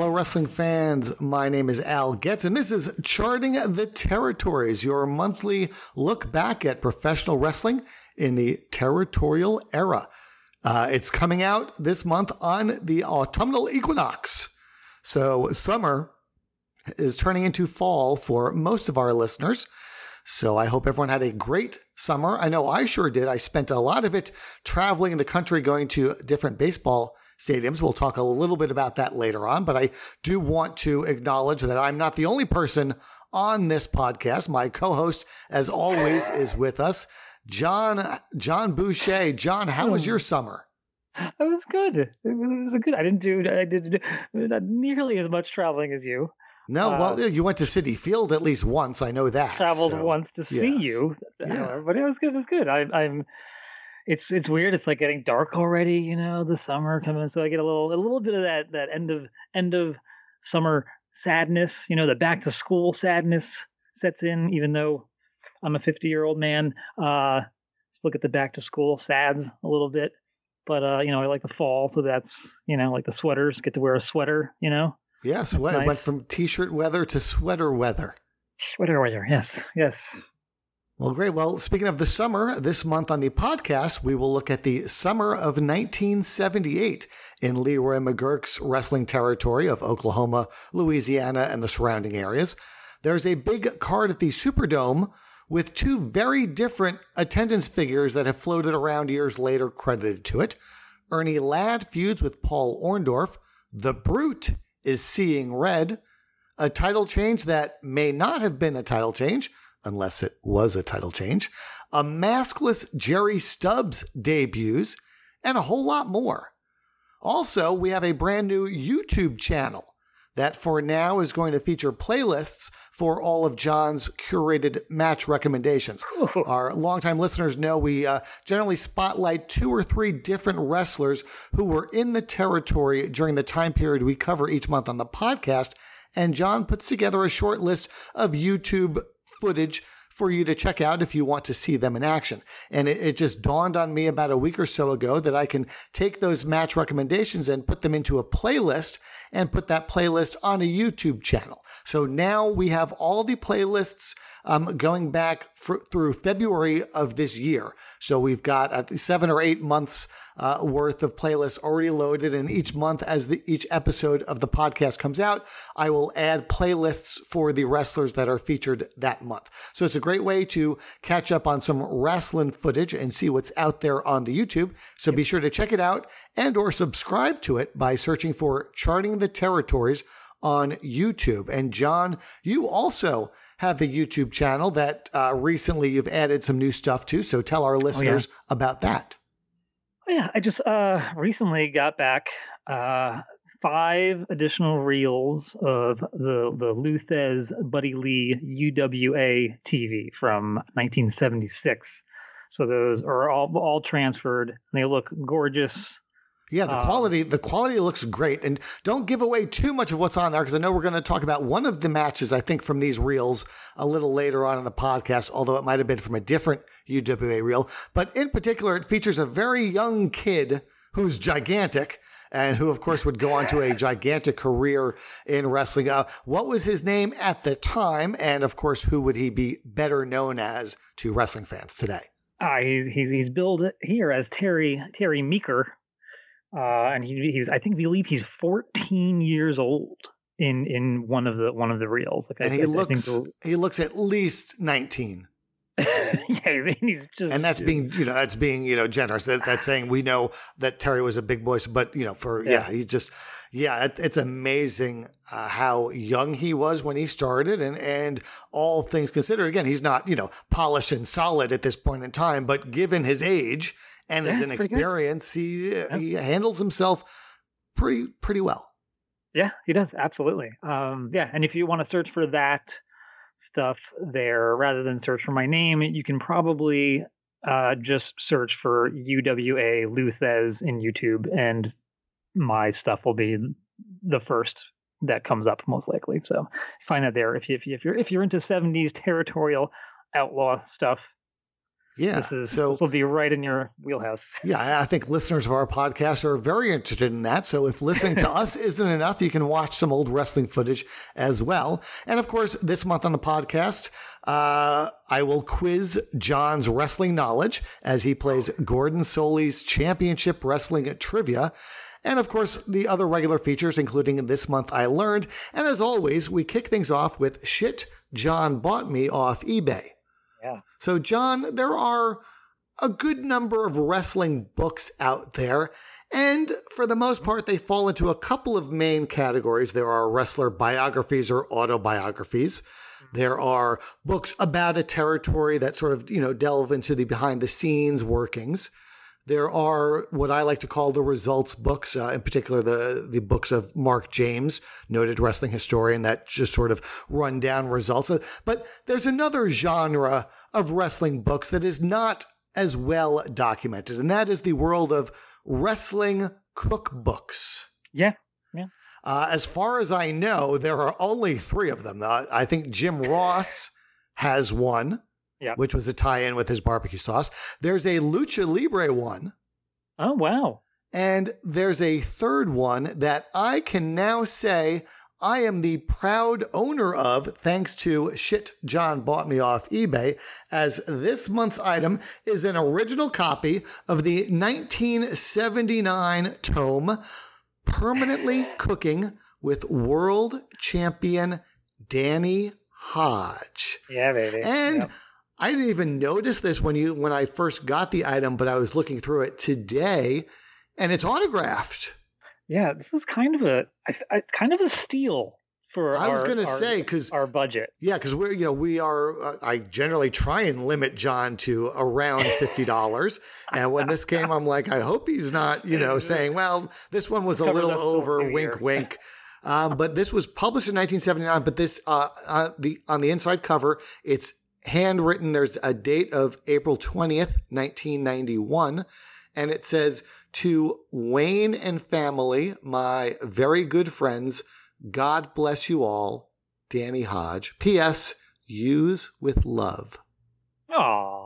Hello, wrestling fans. My name is Al Getz, and this is Charting the Territories, your monthly look back at professional wrestling in the territorial era. Uh, it's coming out this month on the autumnal equinox. So, summer is turning into fall for most of our listeners. So, I hope everyone had a great summer. I know I sure did. I spent a lot of it traveling the country, going to different baseball stadiums. We'll talk a little bit about that later on, but I do want to acknowledge that I'm not the only person on this podcast. My co-host, as always, is with us, John John Boucher. John, how was your summer? It was good. It was good. I didn't do I did not nearly as much traveling as you. No, well, uh, you went to Citi Field at least once. I know that. Traveled so, once to yes. see you, yeah. but it was good. It was good. I, I'm it's it's weird. It's like getting dark already. You know, the summer coming, so I get a little a little bit of that that end of end of summer sadness. You know, the back to school sadness sets in. Even though I'm a 50 year old man, uh, look at the back to school sads a little bit. But uh, you know, I like the fall, so that's you know, like the sweaters. Get to wear a sweater. You know. Yes, yeah, nice. went from t-shirt weather to sweater weather. Sweater weather. Yes, yes. Well, great. Well, speaking of the summer, this month on the podcast, we will look at the summer of 1978 in Leroy McGuirk's wrestling territory of Oklahoma, Louisiana, and the surrounding areas. There's a big card at the Superdome with two very different attendance figures that have floated around years later credited to it. Ernie Ladd feuds with Paul Orndorff. The Brute is seeing red. A title change that may not have been a title change unless it was a title change, a maskless Jerry Stubbs debuts, and a whole lot more. Also, we have a brand new YouTube channel that for now is going to feature playlists for all of John's curated match recommendations. Our longtime listeners know we uh, generally spotlight two or three different wrestlers who were in the territory during the time period we cover each month on the podcast. And John puts together a short list of YouTube footage for you to check out if you want to see them in action. And it, it, just dawned on me about a week or so ago that I can take those match recommendations and put them into a playlist and put that playlist on a YouTube channel. So now we have all the playlists um, going back for, through February of this year. So we've got uh, seven or eight months uh, worth of playlists already loaded. And each month, as the, each episode of the podcast comes out, I will add playlists for the wrestlers that are featured that month. So it's a great way to catch up on some wrestling footage and see what's out there on the YouTube. So be sure to check it out and or subscribe to it by searching for Charting the Territories on YouTube. And John, you also have a YouTube channel that uh, recently you've added some new stuff to. So tell our listeners oh, yeah. about that. Oh, yeah, I just uh, recently got back uh, five additional reels of the the Lou Thesz Buddy Lee UWA TV from 1976. So those are all all transferred. They look gorgeous. Yeah, the um, quality the quality looks great, and don't give away too much of what's on there because I know we're going to talk about one of the matches I think from these reels a little later on in the podcast, although it might have been from a different UWA reel. But in particular, it features a very young kid who's gigantic and who, of course, would go on to a gigantic career in wrestling. Uh, what was his name at the time? And of course, who would he be better known as to wrestling fans today? Uh, he, he's, he's billed here as Terry Terry Meeker, uh, and he, he's I think believe he's 14 years old in in one of the one of the reels. Like and I, he I, looks I he looks at least 19. yeah, he's just, and that's being you know that's being you know generous. That, that's saying we know that Terry was a big boy, but you know for yeah, yeah he's just yeah it, it's amazing uh, how young he was when he started, and and all things considered, again he's not you know polished and solid at this point in time, but given his age and yeah, his inexperience, he yeah. he handles himself pretty pretty well. Yeah, he does absolutely. Um, yeah, and if you want to search for that stuff there rather than search for my name, you can probably uh, just search for UWA Lou Thesz in YouTube, and my stuff will be the first that comes up most likely. So find that there if you if, you, if you're if you're into 70s territorial outlaw stuff. Yeah. This is, so this will be right in your wheelhouse. Yeah, I think listeners of our podcast are very interested in that. So if listening to us isn't enough, you can watch some old wrestling footage as well. And of course, this month on the podcast, uh, I will quiz John's wrestling knowledge as he plays Gordon Solie's championship wrestling trivia. And of course, the other regular features, including This Month I Learned. And as always, we kick things off with Shit John Bought Me off eBay. Yeah. So, John, there are a good number of wrestling books out there. And for the most part, they fall into a couple of main categories. There are wrestler biographies or autobiographies. Mm-hmm. There are books about a territory that sort of, you know, delve into the behind the scenes workings. There are what I like to call the results books, uh, in particular the the books of Mark James, noted wrestling historian, that just sort of run down results. But there's another genre of wrestling books that is not as well documented, and that is the world of wrestling cookbooks. Yeah, yeah. Uh, as far as I know, there are only three of them. Uh, I think Jim Ross has one yeah. which was a tie-in with his barbecue sauce. There's a Lucha Libre one. Oh wow. And there's a third one that I can now say I am the proud owner of, thanks to shit John bought me off eBay, as this month's item is an original copy of the 1979 tome Permanently Cooking with World Champion Danny Hodge. Yeah, baby. And yep. I didn't even notice this when you when I first got the item, but I was looking through it today, and it's autographed. Yeah, this is kind of a kind of a steal for. I our, was going to say because our budget. Yeah, because we're you know we are. Uh, I generally try and limit John to around fifty dollars, and when this came, I'm like, I hope he's not you know saying, well, this one was a little over. Wink, wink. Um, but this was published in 1979. But this uh, uh, the on the inside cover, it's handwritten. There's a date of April 20th, 1991, and it says to Wayne and family, my very good friends, God bless you all, Danny Hodge. P.S. Use with love. Aww.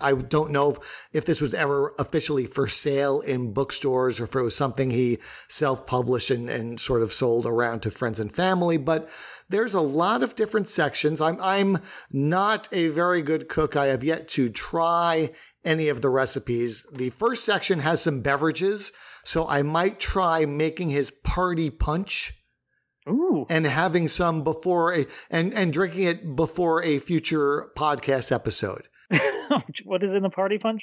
I don't know if this was ever officially for sale in bookstores or if it was something he self published and, and sort of sold around to friends and family, but there's a lot of different sections. I'm, I'm not a very good cook. I have yet to try any of the recipes. The first section has some beverages, so I might try making his party punch. Ooh. And having some before a and and drinking it before a future podcast episode. what is in the party punch?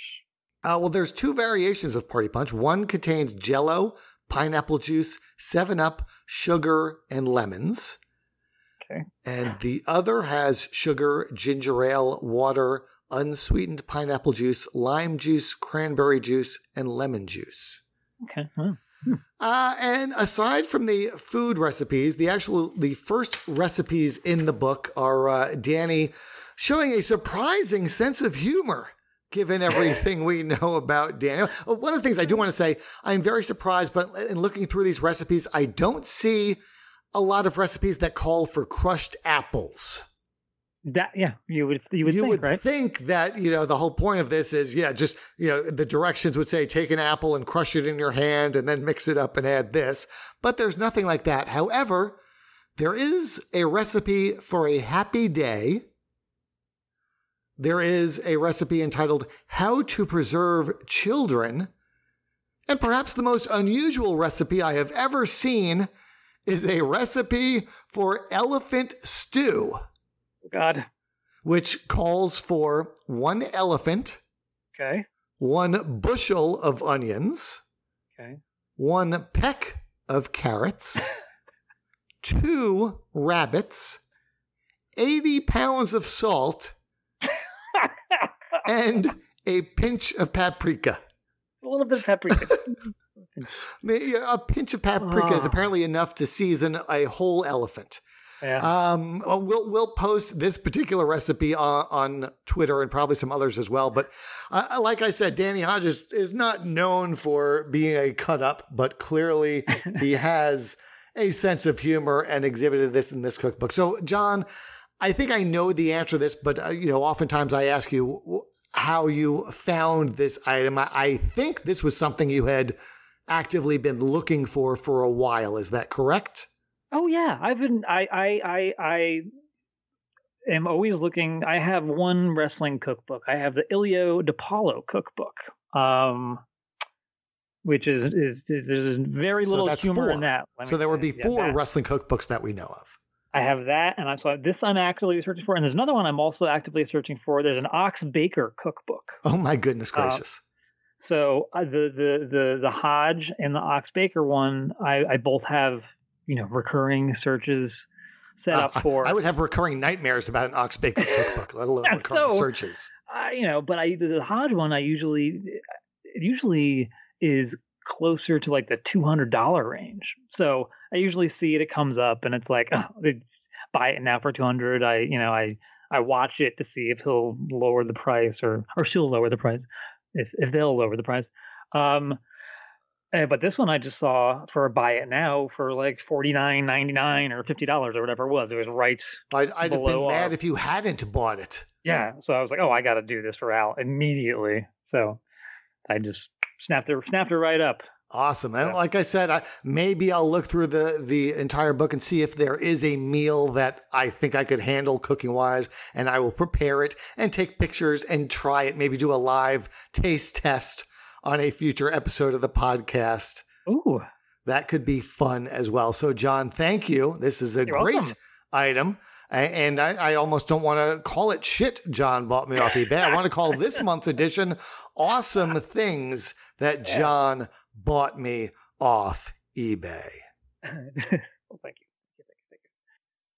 Uh, well, there's two variations of party punch. One contains Jello, pineapple juice, Seven Up, sugar, and lemons. Okay. And the other has sugar, ginger ale, water, unsweetened pineapple juice, lime juice, cranberry juice, and lemon juice. Okay. Hmm. Uh, and aside from the food recipes, the actual the first recipes in the book are uh, Danny showing a surprising sense of humor given everything we know about Daniel. Uh, one of the things I do want to say, I'm very surprised, but in looking through these recipes, I don't see a lot of recipes that call for crushed apples. That yeah, you would you would you think would right? think that you know the whole point of this is yeah, just you know the directions would say take an apple and crush it in your hand and then mix it up and add this, but there's nothing like that. However, there is a recipe for a happy day there is a recipe entitled How to Preserve Children. And perhaps the most unusual recipe I have ever seen is a recipe for elephant stew. Oh, God. Which calls for one elephant. Okay. One bushel of onions. Okay. One peck of carrots. two rabbits. 80 pounds of salt and a pinch of paprika. A little bit of paprika. a pinch of paprika oh. is apparently enough to season a whole elephant. Yeah. Um, we'll we'll post this particular recipe on, on Twitter and probably some others as well. But uh, like I said, Danny Hodges is not known for being a cut up, but clearly he has a sense of humor and exhibited this in this cookbook. So, John, I think I know the answer to this, but uh, you know, oftentimes I ask you, how you found this item. I, I think this was something you had actively been looking for for a while. Is that correct? Oh yeah, I've been. I I I, I am always looking. I have one wrestling cookbook. I have the Ilio DiPaolo cookbook, um, which is, is, is there's very little so humor four. in that. So there would be four yeah, wrestling cookbooks that we know of. I have that, and I saw this I'm actively searching for, and there's another one I'm also actively searching for. There's an Ox Baker cookbook. Oh my goodness uh, gracious! Uh, so uh, the the the the Hodge and the Ox Baker one, I, I both have you know recurring searches set uh, up for. I would have recurring nightmares about an Ox Baker cookbook, let alone recurring so, searches. Uh, you know, but I the Hodge one I usually it usually is closer to like the two hundred dollar range. So I usually see it, it comes up, and it's like, oh, buy it now for two hundred. I you know I I watch it to see if he'll lower the price or or she'll lower the price if if they'll lower the price. Um, uh, but this one I just saw for buy it now for like forty nine ninety nine or fifty dollars or whatever it was. It was right. I'd, I'd have been mad our... if you hadn't bought it. Yeah, so I was like, oh, I got to do this for Al immediately. So I just snapped it snapped it right up. Awesome. And yeah. like I said, I, maybe I'll look through the the entire book and see if there is a meal that I think I could handle cooking wise, and I will prepare it and take pictures and try it. Maybe do a live taste test on a future episode of the podcast. Ooh, that could be fun as well. So, John, thank you. This is a You're great welcome. item. And I, I almost don't want to call it shit. John bought me off eBay. I want to call this month's edition "Awesome Things That John." Bought me off eBay. well, thank you.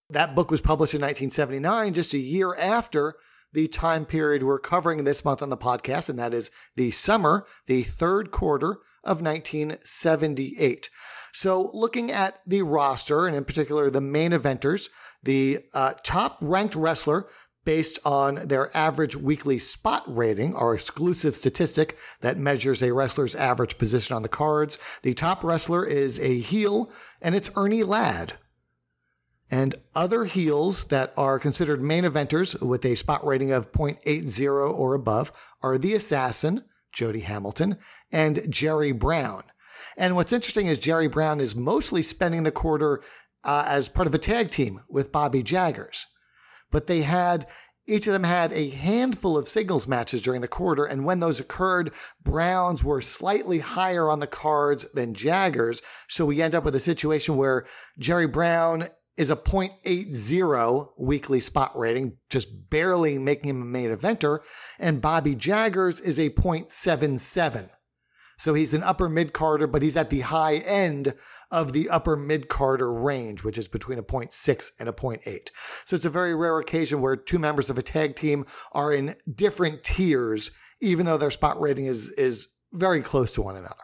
That book was published in 1979, just a year after the time period we're covering this month on the podcast, and that is the summer, the third quarter of 1978. So, looking at the roster, and in particular the main eventers, the uh, top ranked wrestler based on their average weekly spot rating, our exclusive statistic that measures a wrestler's average position on the cards. The top wrestler is a heel, and it's Ernie Ladd. And other heels that are considered main eventers with a spot rating of 0.80 or above are the Assassin, Jody Hamilton, and Jerry Brown. And what's interesting is Jerry Brown is mostly spending the quarter uh, as part of a tag team with Bobby Jaggers but they had each of them had a handful of singles matches during the quarter, and when those occurred, Browns were slightly higher on the cards than Jaggers. So we end up with a situation where Jerry Brown is a 0.80 weekly spot rating, just barely making him a main eventer, and Bobby Jaggers is a 0.77. So he's an upper mid carder, but he's at the high end of the upper mid carder range, which is between a 0.6 and a 0.8. So it's a very rare occasion where two members of a tag team are in different tiers, even though their spot rating is is very close to one another.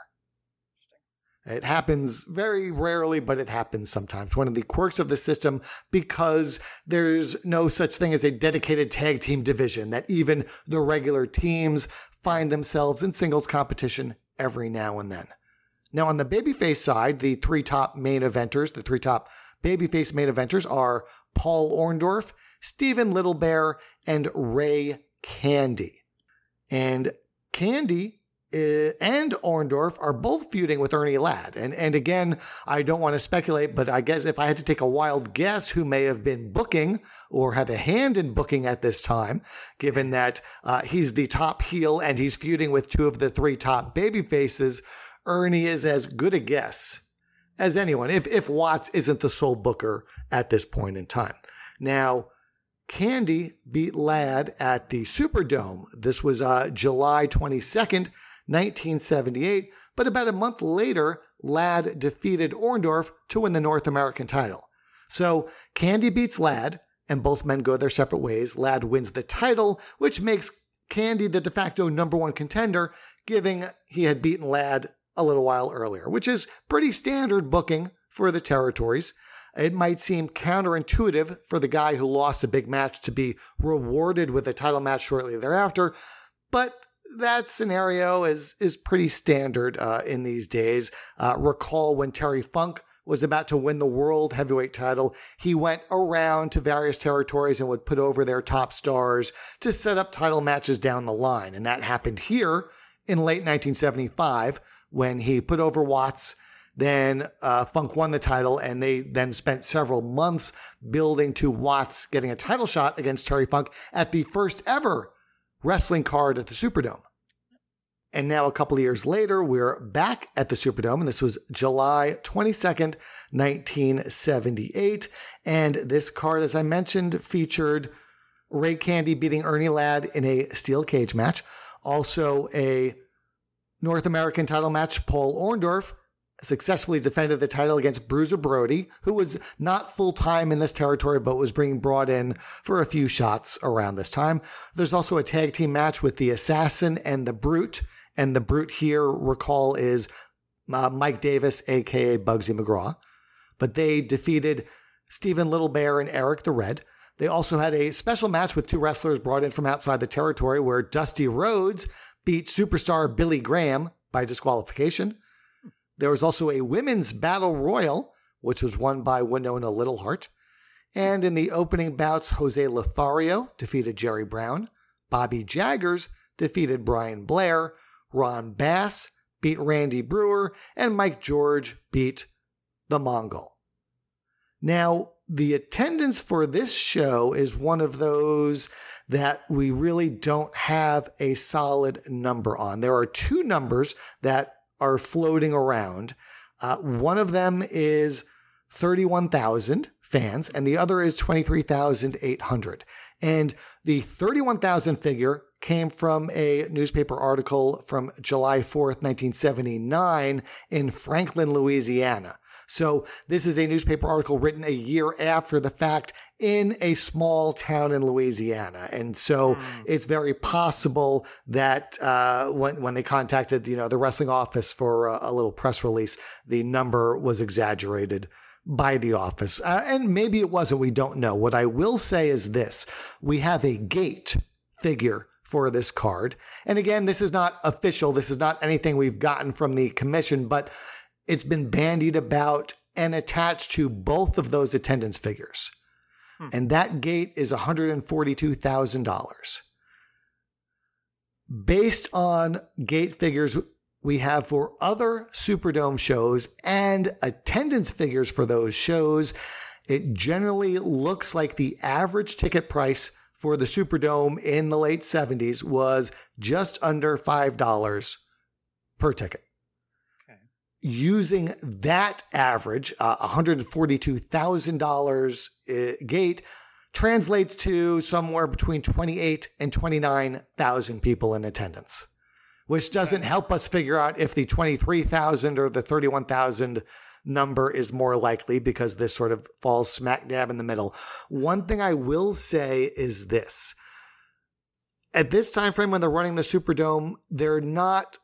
It happens very rarely, but it happens sometimes. One of the quirks of the system because there's no such thing as a dedicated tag team division, that even the regular teams find themselves in singles competition every now and then. Now, on the babyface side, the three top main eventers, the three top babyface main eventers are Paul Orndorff, Stephen Little Bear, and Ray Candy. And Candy and Orndorff are both feuding with Ernie Ladd. And, and again, I don't want to speculate, but I guess if I had to take a wild guess who may have been booking or had a hand in booking at this time, given that uh, he's the top heel and he's feuding with two of the three top baby faces, Ernie is as good a guess as anyone, if, if Watts isn't the sole booker at this point in time. Now, Candy beat Ladd at the Superdome. This was uh, July 22nd, 1978, but about a month later, Ladd defeated Orndorff to win the North American title. So Candy beats Ladd, and both men go their separate ways. Ladd wins the title, which makes Candy the de facto number one contender, given he had beaten Ladd a little while earlier, which is pretty standard booking for the territories. It might seem counterintuitive for the guy who lost a big match to be rewarded with a title match shortly thereafter, but that scenario is is pretty standard uh, in these days. Uh, recall when Terry Funk was about to win the world heavyweight title, he went around to various territories and would put over their top stars to set up title matches down the line. And that happened here in late 1975 when he put over Watts. Then uh, Funk won the title, and they then spent several months building to Watts getting a title shot against Terry Funk at the first ever wrestling card at the Superdome. And now, a couple of years later, we're back at the Superdome, and this was July 22nd, 1978. And this card, as I mentioned, featured Ray Candy beating Ernie Ladd in a steel cage match. Also, a North American title match, Paul Orndorff successfully defended the title against Bruiser Brody, who was not full time in this territory but was being brought in for a few shots around this time. There's also a tag team match with the Assassin and the Brute, and the Brute here, recall, is uh, Mike Davis, aka Bugsy McGraw. But they defeated Stephen Little Bear and Eric the Red. They also had a special match with two wrestlers brought in from outside the territory where Dusty Rhodes beat superstar Billy Graham by disqualification. There was also a women's battle royal, which was won by Winona Littleheart. And in the opening bouts, Jose Lothario defeated Jerry Brown. Bobby Jaggers defeated Brian Blair. Ron Bass beat Randy Brewer. And Mike George beat the Mongol. Now, the attendance for this show is one of those that we really don't have a solid number on. There are two numbers that are floating around. Uh, one of them is 31,000 fans, and the other is 23,800. And the 31,000 figure came from a newspaper article from July 4th, 1979, in Franklin, Louisiana. So this is a newspaper article written a year after the fact in a small town in Louisiana, and so mm. it's very possible that uh, when when they contacted you know the wrestling office for a, a little press release, the number was exaggerated by the office. Uh, and maybe it wasn't, we don't know. What I will say is this we have a gate figure for this card. And again, this is not official, this is not anything we've gotten from the commission, but it's been bandied about and attached to both of those attendance figures. Hmm. And that gate is $142,000. Based on gate figures we have for other Superdome shows and attendance figures for those shows, it generally looks like the average ticket price for the Superdome in the late 70s was just under $5 per ticket using that average, uh, $142,000 uh, gate, translates to somewhere between 28 and 29,000 people in attendance, which doesn't help us figure out if the 23,000 or the 31,000 number is more likely because this sort of falls smack dab in the middle. One thing I will say is this. At this time frame when they're running the Superdome, they're not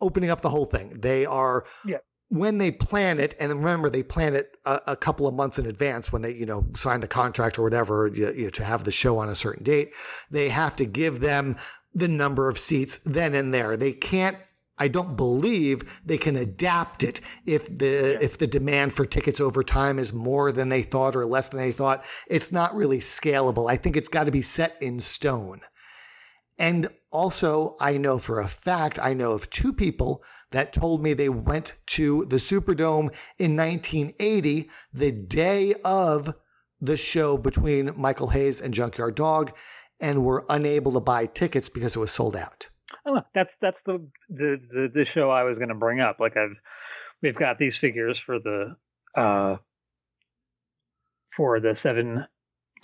opening up the whole thing. They are yeah. when they plan it, and remember they plan it a, a, couple of months in advance when they you know sign the contract or whatever you, you, to have the show on a certain date. They have to give them the number of seats then and there. They can't. I don't believe they can adapt it if the yeah. if the demand for tickets over time is more than they thought or less than they thought. It's not really scalable. I think it's got to be set in stone. And also, I know for a fact, I know of two people that told me they went to the Superdome in 1980, the day of the show between Michael Hayes and Junkyard Dog, and were unable to buy tickets because it was sold out. Oh, that's that's the the the, the show I was going to bring up. Like I've we've got these figures for the uh for the seven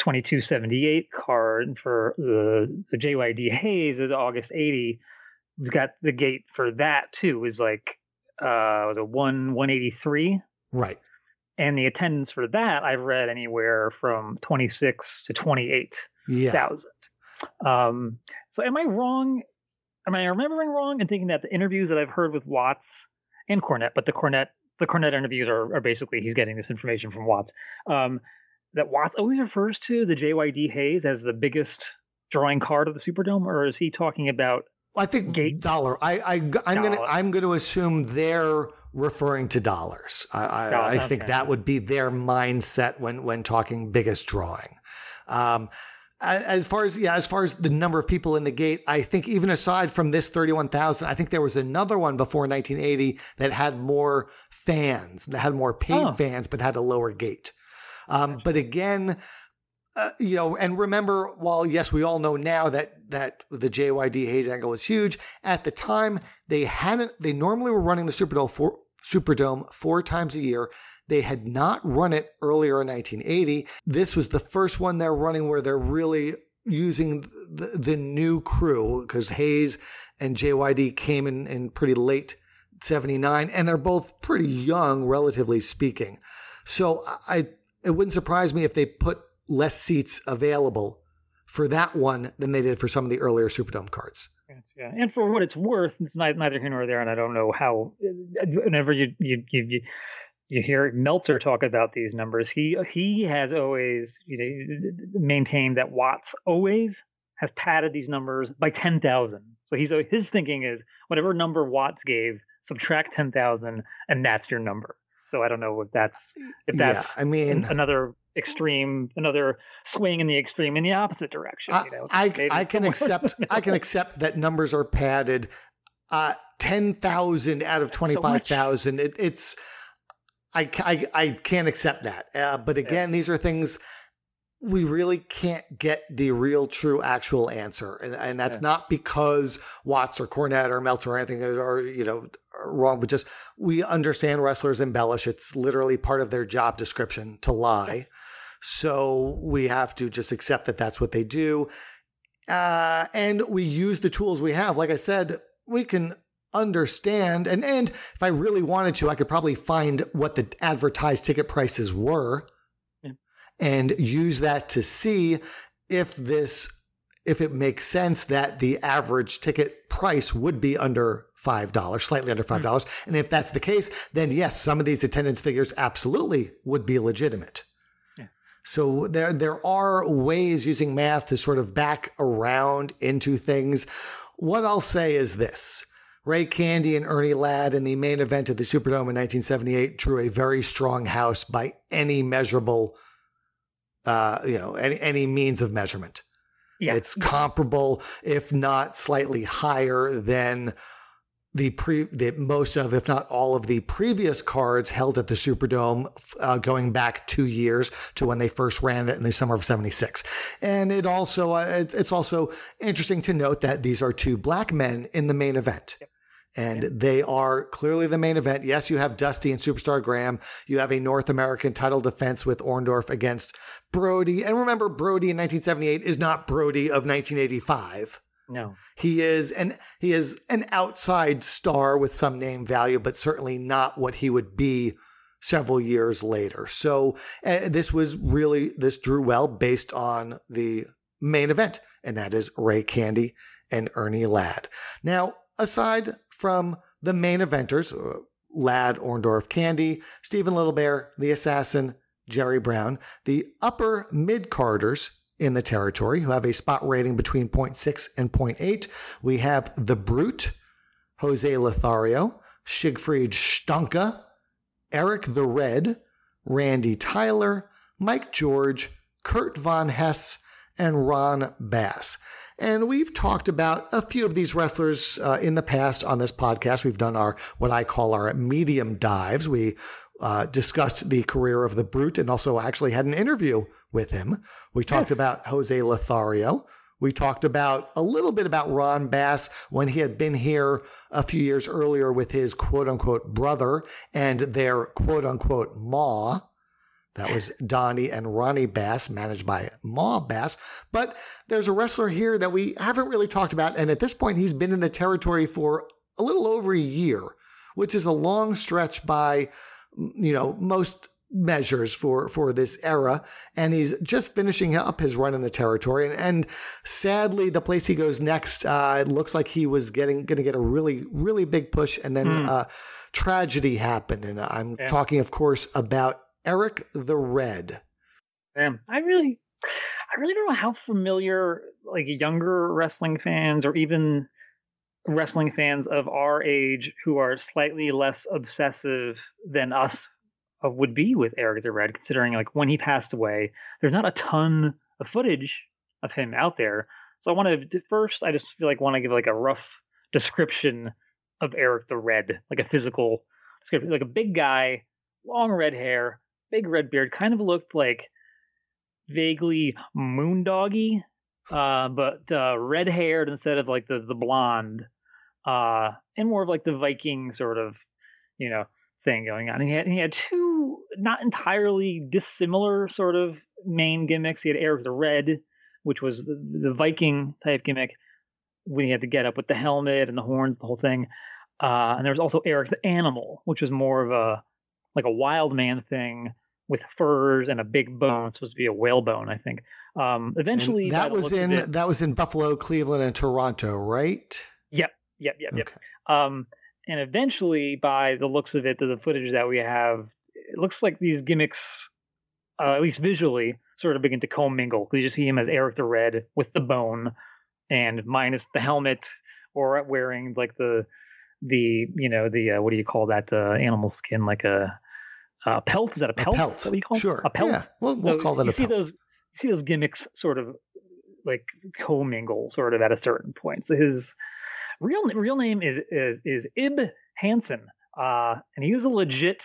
2278 card for the, the JYD Hayes is August 80. We've got the gate for that too is like uh was a one 183. Right. And the attendance for that I've read anywhere from 26 to 28 thousand. Yeah. Um so am I wrong? Am I remembering wrong and thinking that the interviews that I've heard with Watts and Cornette, but the Cornette the Cornette interviews are, are basically he's getting this information from Watts. Um, that Watts always refers to the JYD Hayes as the biggest drawing card of the Superdome, or is he talking about? I think gate dollar. I, I I'm gonna I'm gonna assume their referring to dollars. I, I, I think that would be their mindset when when talking biggest drawing. Um, as far as yeah, as far as the number of people in the gate, I think even aside from this thirty-one thousand, I think there was another one before 1980 that had more fans, that had more paid oh. fans, but had a lower gate. Um, but again, uh, you know, and remember, while yes, we all know now that that the JYD Hayes angle was huge. At the time, they hadn't. They normally were running the Superdome four, Superdome four times a year. They had not run it earlier in 1980. This was the first one they're running where they're really using the, the new crew because Hayes and JYD came in, in pretty late 79, and they're both pretty young, relatively speaking. So I it wouldn't surprise me if they put less seats available for that one than they did for some of the earlier Superdome cards. Yeah, and for what it's worth, it's neither here nor there, and I don't know how. Whenever you you you you hear Meltzer talk about these numbers, he he has always you know maintained that Watts always has padded these numbers by ten thousand. So he's his thinking is whatever number Watts gave, subtract ten thousand, and that's your number. So I don't know if that's if that's yeah, I mean another extreme, another swing in the extreme in the opposite direction. I, you know, I, I can accept I can accept that numbers are padded. Uh, ten thousand out of twenty five thousand. So it, it's I, I I can't accept that. Uh, but again, yeah. these are things we really can't get the real, true, actual answer, and, and that's yeah. not because Watts or Cornette or Meltzer or anything are you know wrong, but just we understand wrestlers embellish. It's literally part of their job description to lie, yeah. so we have to just accept that that's what they do, uh, and we use the tools we have. Like I said, we can understand and and if I really wanted to, I could probably find what the advertised ticket prices were and use that to see if this if it makes sense that the average ticket price would be under $5, slightly under $5. Mm. And if that's the case, then yes, some of these attendance figures absolutely would be legitimate. Yeah. So there there are ways using math to sort of back around into things. What I'll say is this. Ray Candy and Ernie Ladd in the main event of the Superdome in 1978 drew a very strong house by any measurable uh, you know, any, any means of measurement. Yeah. It's comparable, if not slightly higher than the pre the most of, if not all of the previous cards held at the Superdome, uh, going back two years to when they first ran it in the summer of '76. And it also uh, it, it's also interesting to note that these are two black men in the main event. Yep and they are clearly the main event. Yes, you have Dusty and Superstar Graham. You have a North American title defense with Orndorff against Brody. And remember, Brody in 1978 is not Brody of 1985. No. He is an he is an outside star with some name value, but certainly not what he would be several years later. So uh, this was really this drew well based on the main event, and that is Ray Candy and Ernie Ladd. Now, aside from the main eventers, uh, Ladd, Orndorff, Candy, Stephen Littlebear, The Assassin, Jerry Brown, the upper mid carders in the territory who have a spot rating between 0.6 and 0.8. We have The Brute, Jose Lothario, Siegfried Steinke, Eric the Red, Randy Tyler, Mike George, Kurt Von Hess, and Ron Bass. And we've talked about a few of these wrestlers uh, in the past on this podcast. We've done our what I call our medium dives. We uh, discussed the career of the Brute and also actually had an interview with him. We talked yeah. about Jose Lothario. We talked about a little bit about Ron Bass when he had been here a few years earlier with his quote unquote brother and their quote unquote ma. That was Donnie and Ronnie Bass, managed by Ma Bass. But there's a wrestler here that we haven't really talked about. And at this point, he's been in the territory for a little over a year, which is a long stretch by, you know, most measures for for this era and he's just finishing up his run in the territory and, and sadly the place he goes next uh, it looks like he was getting going to get a really really big push and then mm. uh, tragedy happened and i'm yeah. talking of course about Eric the Red. Damn, I really, I really don't know how familiar like younger wrestling fans or even wrestling fans of our age who are slightly less obsessive than us uh, would be with Eric the Red, considering like when he passed away, there's not a ton of footage of him out there. So I want to first, I just feel like want to give like a rough description of Eric the Red, like a physical description, like a big guy, long red hair, big red beard, kind of looked like vaguely moondoggy, uh, but uh, red haired instead of like the the blonde, uh, and more of like the Viking sort of, you know, thing going on. And he had he had two not entirely dissimilar sort of main gimmicks. He had Eric the Red, which was the, the Viking type gimmick when he had to get up with the helmet and the horns, the whole thing. Uh, and there was also Eric the Animal, which was more of a like a wild man thing with furs and a big bone. It's supposed to be a whalebone, I think. Um, eventually, and that was in it, that was in Buffalo, Cleveland, and Toronto, right? Yep, yep, yep, yep. Um, and eventually, by the looks of it, the footage that we have, it looks like these gimmicks, uh, at least visually, sort of begin to commingle. Because you just see him as Eric the Red with the bone, and minus the helmet, or wearing like the the you know the uh, what do you call that uh, animal skin like a, a pelt is that a pelt? A pelt. Is that what you call sure. A pelt. Yeah. We'll, we'll so call that a see pelt. Those, see those gimmicks sort of like commingle sort of at a certain point. So his real real name is is, is Ib Hansen, uh, and he was a legit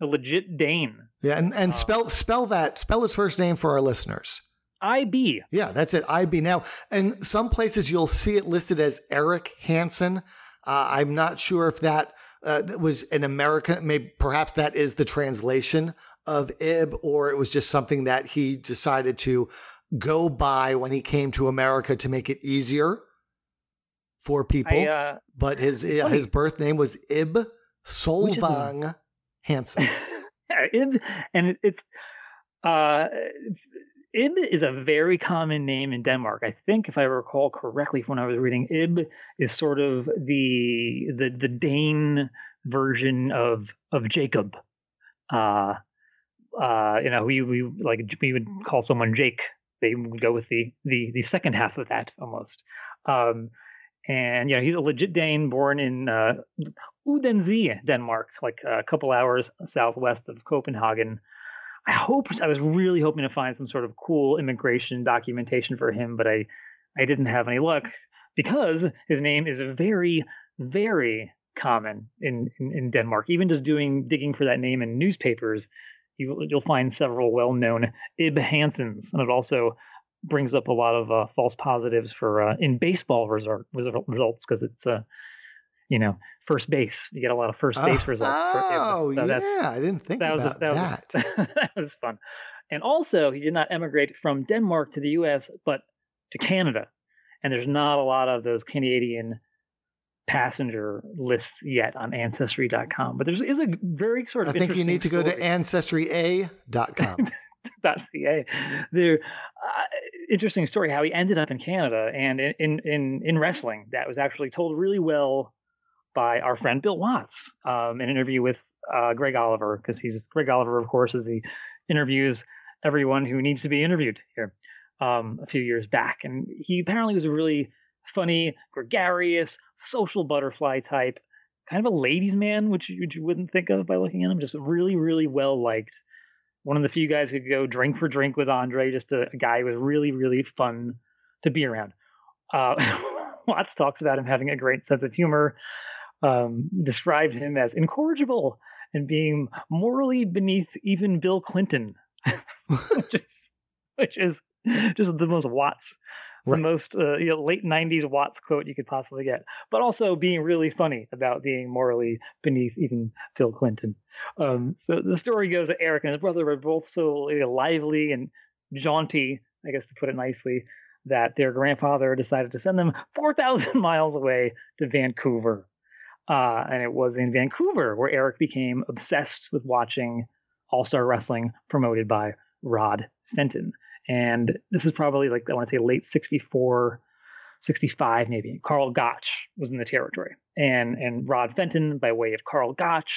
a legit Dane. Yeah, and and uh, spell spell that spell his first name for our listeners. IB. Yeah, that's it. IB. Now, in some places you'll see it listed as Eric Hansen. Uh, I'm not sure if that uh, was an American. Maybe perhaps that is the translation of Ib, or it was just something that he decided to go by when he came to America to make it easier for people. I, uh, but his his birth name was Ib Solvang Hansen. Ib, and it's uh, Ib is a very common name in Denmark. I think, if I recall correctly, when I was reading, Ib is sort of the the the Dane version of of Jacob. Uh, uh, you know, we we like we would call someone Jake. They would go with the the the second half of that almost. Um, and yeah, he's a legit Dane, born in uh, Odense, Denmark, like a couple hours southwest of Copenhagen. I hope I was really hoping to find some sort of cool immigration documentation for him, but I I didn't have any luck because his name is very very common in, in, in Denmark. Even just doing digging for that name in newspapers, you, will find several well-known Ib Hansens, and it also brings up a lot of uh, false positives for uh, in baseball result, results because it's uh, you know first base. You get a lot of first base oh, results. Oh, so yeah, I didn't think that about was, that. Was, that. that was fun. And also, he did not emigrate from Denmark to the U.S., but to Canada. And there's not a lot of those Canadian passenger lists yet on Ancestry.com. But there's is a very sort of. I think you need to go to AncestryA.com. .ca. The uh, interesting story how he ended up in Canada and in, in in wrestling that was actually told really well by our friend Bill Watts, um, an interview with uh, Greg Oliver, because he's Greg Oliver, of course, is he interviews everyone who needs to be interviewed here um, a few years back, and he apparently was a really funny, gregarious, social butterfly type, kind of a ladies' man, which, which you wouldn't think of by looking at him. Just really, really well liked. One of the few guys who could go drink for drink with Andre. Just a, a guy who was really, really fun to be around. Uh, Watts talks about him having a great sense of humor um, described him as incorrigible and being morally beneath even Bill Clinton, which, is, which, is, just the most Watts, right. the most uh, you know, late '90s Watts quote you could possibly get. But also being really funny about being morally beneath even Bill Clinton. Um, so the story goes that Eric and his brother were both so you know, lively and jaunty, I guess to put it nicely, that their grandfather decided to send them 4,000 miles away to Vancouver uh, and it was in Vancouver where Eric became obsessed with watching All Star Wrestling promoted by Rod Fenton. And this is probably like, I want to say late 64, 65 maybe. Karl Gotch was in the territory. And, and Rod Fenton, by way of Karl Gotch,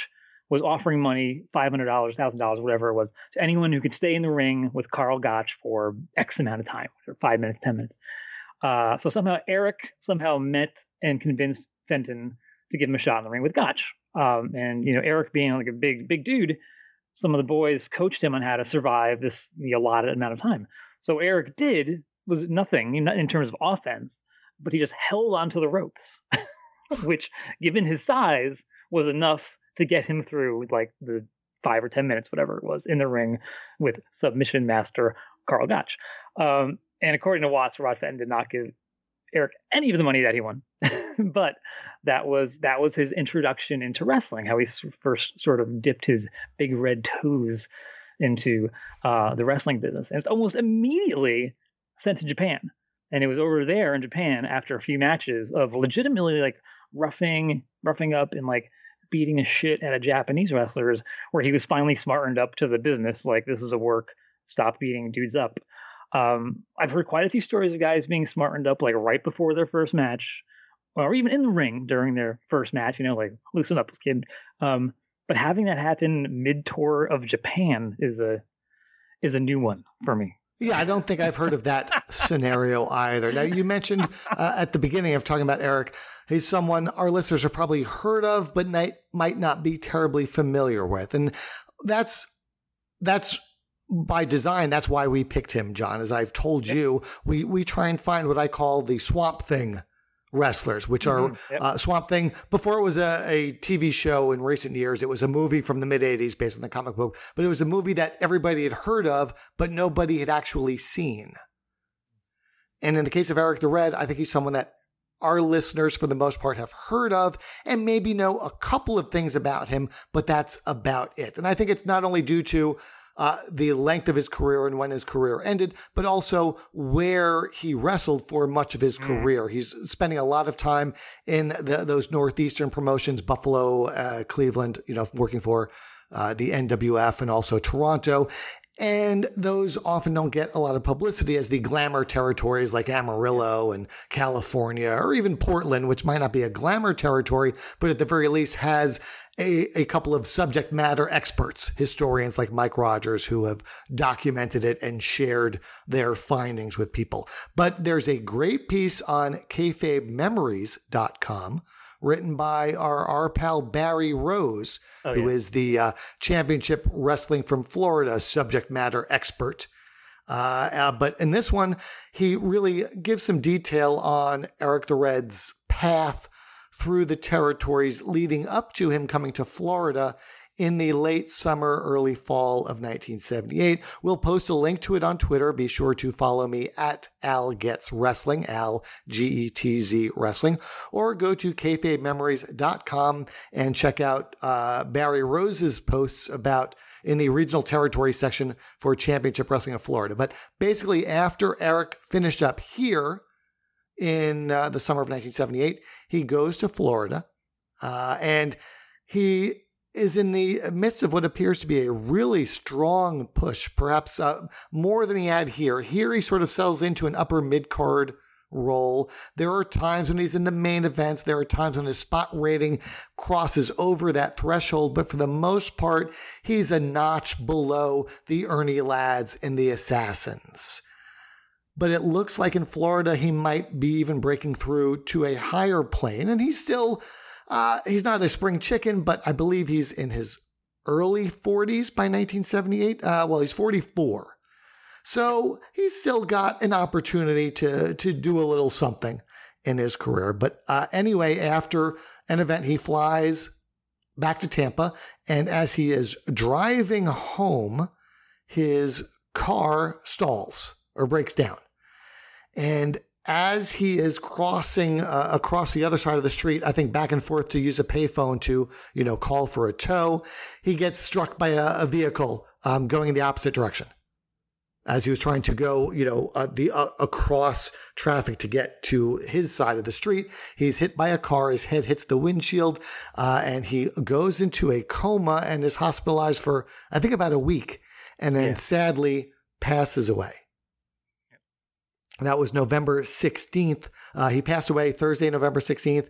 was offering money, $500, $1,000, whatever it was, to anyone who could stay in the ring with Karl Gotch for X amount of time, or five minutes, 10 minutes. Uh, so somehow Eric somehow met and convinced Fenton to give him a shot in the ring with Gotch. Um, and you know, Eric being like a big, big dude, some of the boys coached him on how to survive this the allotted amount of time. So Eric did was nothing in terms of offense, but he just held onto the ropes, which, given his size, was enough to get him through like the five or ten minutes, whatever it was, in the ring with submission master Karl Gotch. Um, and according to Watts, Rod Fenton did not give Eric any of the money that he won, but that was that was his introduction into wrestling. How he first sort of dipped his big red toes into uh, the wrestling business, and it's almost immediately sent to Japan. And it was over there in Japan after a few matches of legitimately like roughing roughing up and like beating the shit out of Japanese wrestlers, where he was finally smartened up to the business. Like this is a work. Stop beating dudes up. Um, I've heard quite a few stories of guys being smartened up like right before their first match, or even in the ring during their first match. You know, like loosen up, kid. Um, but having that happen mid tour of Japan is a is a new one for me. Yeah, I don't think I've heard of that scenario either. Now, you mentioned uh, at the beginning of talking about Eric, he's someone our listeners have probably heard of, but might, might not be terribly familiar with. And that's that's by design, that's why we picked him, John. As I've told you, we we try and find what I call the swamp thing wrestlers, which are mm-hmm. yep. uh, Swamp Thing. Before it was a, a, TV show in recent years, it was a movie from the mid 80s based on the comic book, but it was a movie that everybody had heard of, but nobody had actually seen. And in the case of Eric the Red, I think he's someone that our listeners, for the most part, have heard of and maybe know a couple of things about him, but that's about it. And I think it's not only due to uh, the length of his career and when his career ended, but also where he wrestled for much of his mm. career. He's spending a lot of time in the, those northeastern promotions, Buffalo, uh, Cleveland, you know, working for uh, the NWF and also Toronto. And those often don't get a lot of publicity as the glamour territories like Amarillo and California, or even Portland, which might not be a glamour territory, but at the very least has a, a couple of subject matter experts, historians like Mike Rogers, who have documented it and shared their findings with people. But there's a great piece on kayfabememories.com written by our, our pal Barry Rose, oh, who yeah. is the uh, championship wrestling from Florida subject matter expert. Uh, uh, but in this one, he really gives some detail on Eric the Red's path through the territories leading up to him coming to Florida in the late summer, early fall of 1978. We'll post a link to it on Twitter. Be sure to follow me at Al Getz Wrestling, Al G E T Z Wrestling, or go to kayfabememories.com and check out uh, Barry Rose's posts about in the regional territory section for Championship Wrestling of Florida. But basically, after Eric finished up here, in uh, the summer of 1978. He goes to Florida uh, and he is in the midst of what appears to be a really strong push, perhaps uh, more than he had here. Here he sort of settles into an upper mid card role. There are times when he's in the main events, there are times when his spot rating crosses over that threshold, but for the most part, he's a notch below the Ernie Ladds and the Assassins but it looks like in Florida he might be even breaking through to a higher plane. And he's still, uh, he's not a spring chicken, but I believe he's in his early 40s by 1978. Uh, well, he's 44. So he's still got an opportunity to, to do a little something in his career. But uh, anyway, after an event, he flies back to Tampa. And as he is driving home, his car stalls or breaks down. And as he is crossing uh, across the other side of the street, I think back and forth to use a payphone to, you know, call for a tow, he gets struck by a, a vehicle um, going in the opposite direction. As he was trying to go, you know, uh, the uh, across traffic to get to his side of the street, he's hit by a car. His head hits the windshield, uh, and he goes into a coma and is hospitalized for I think about a week, and then yeah. sadly passes away. That was November 16th. Uh, he passed away Thursday, November 16th,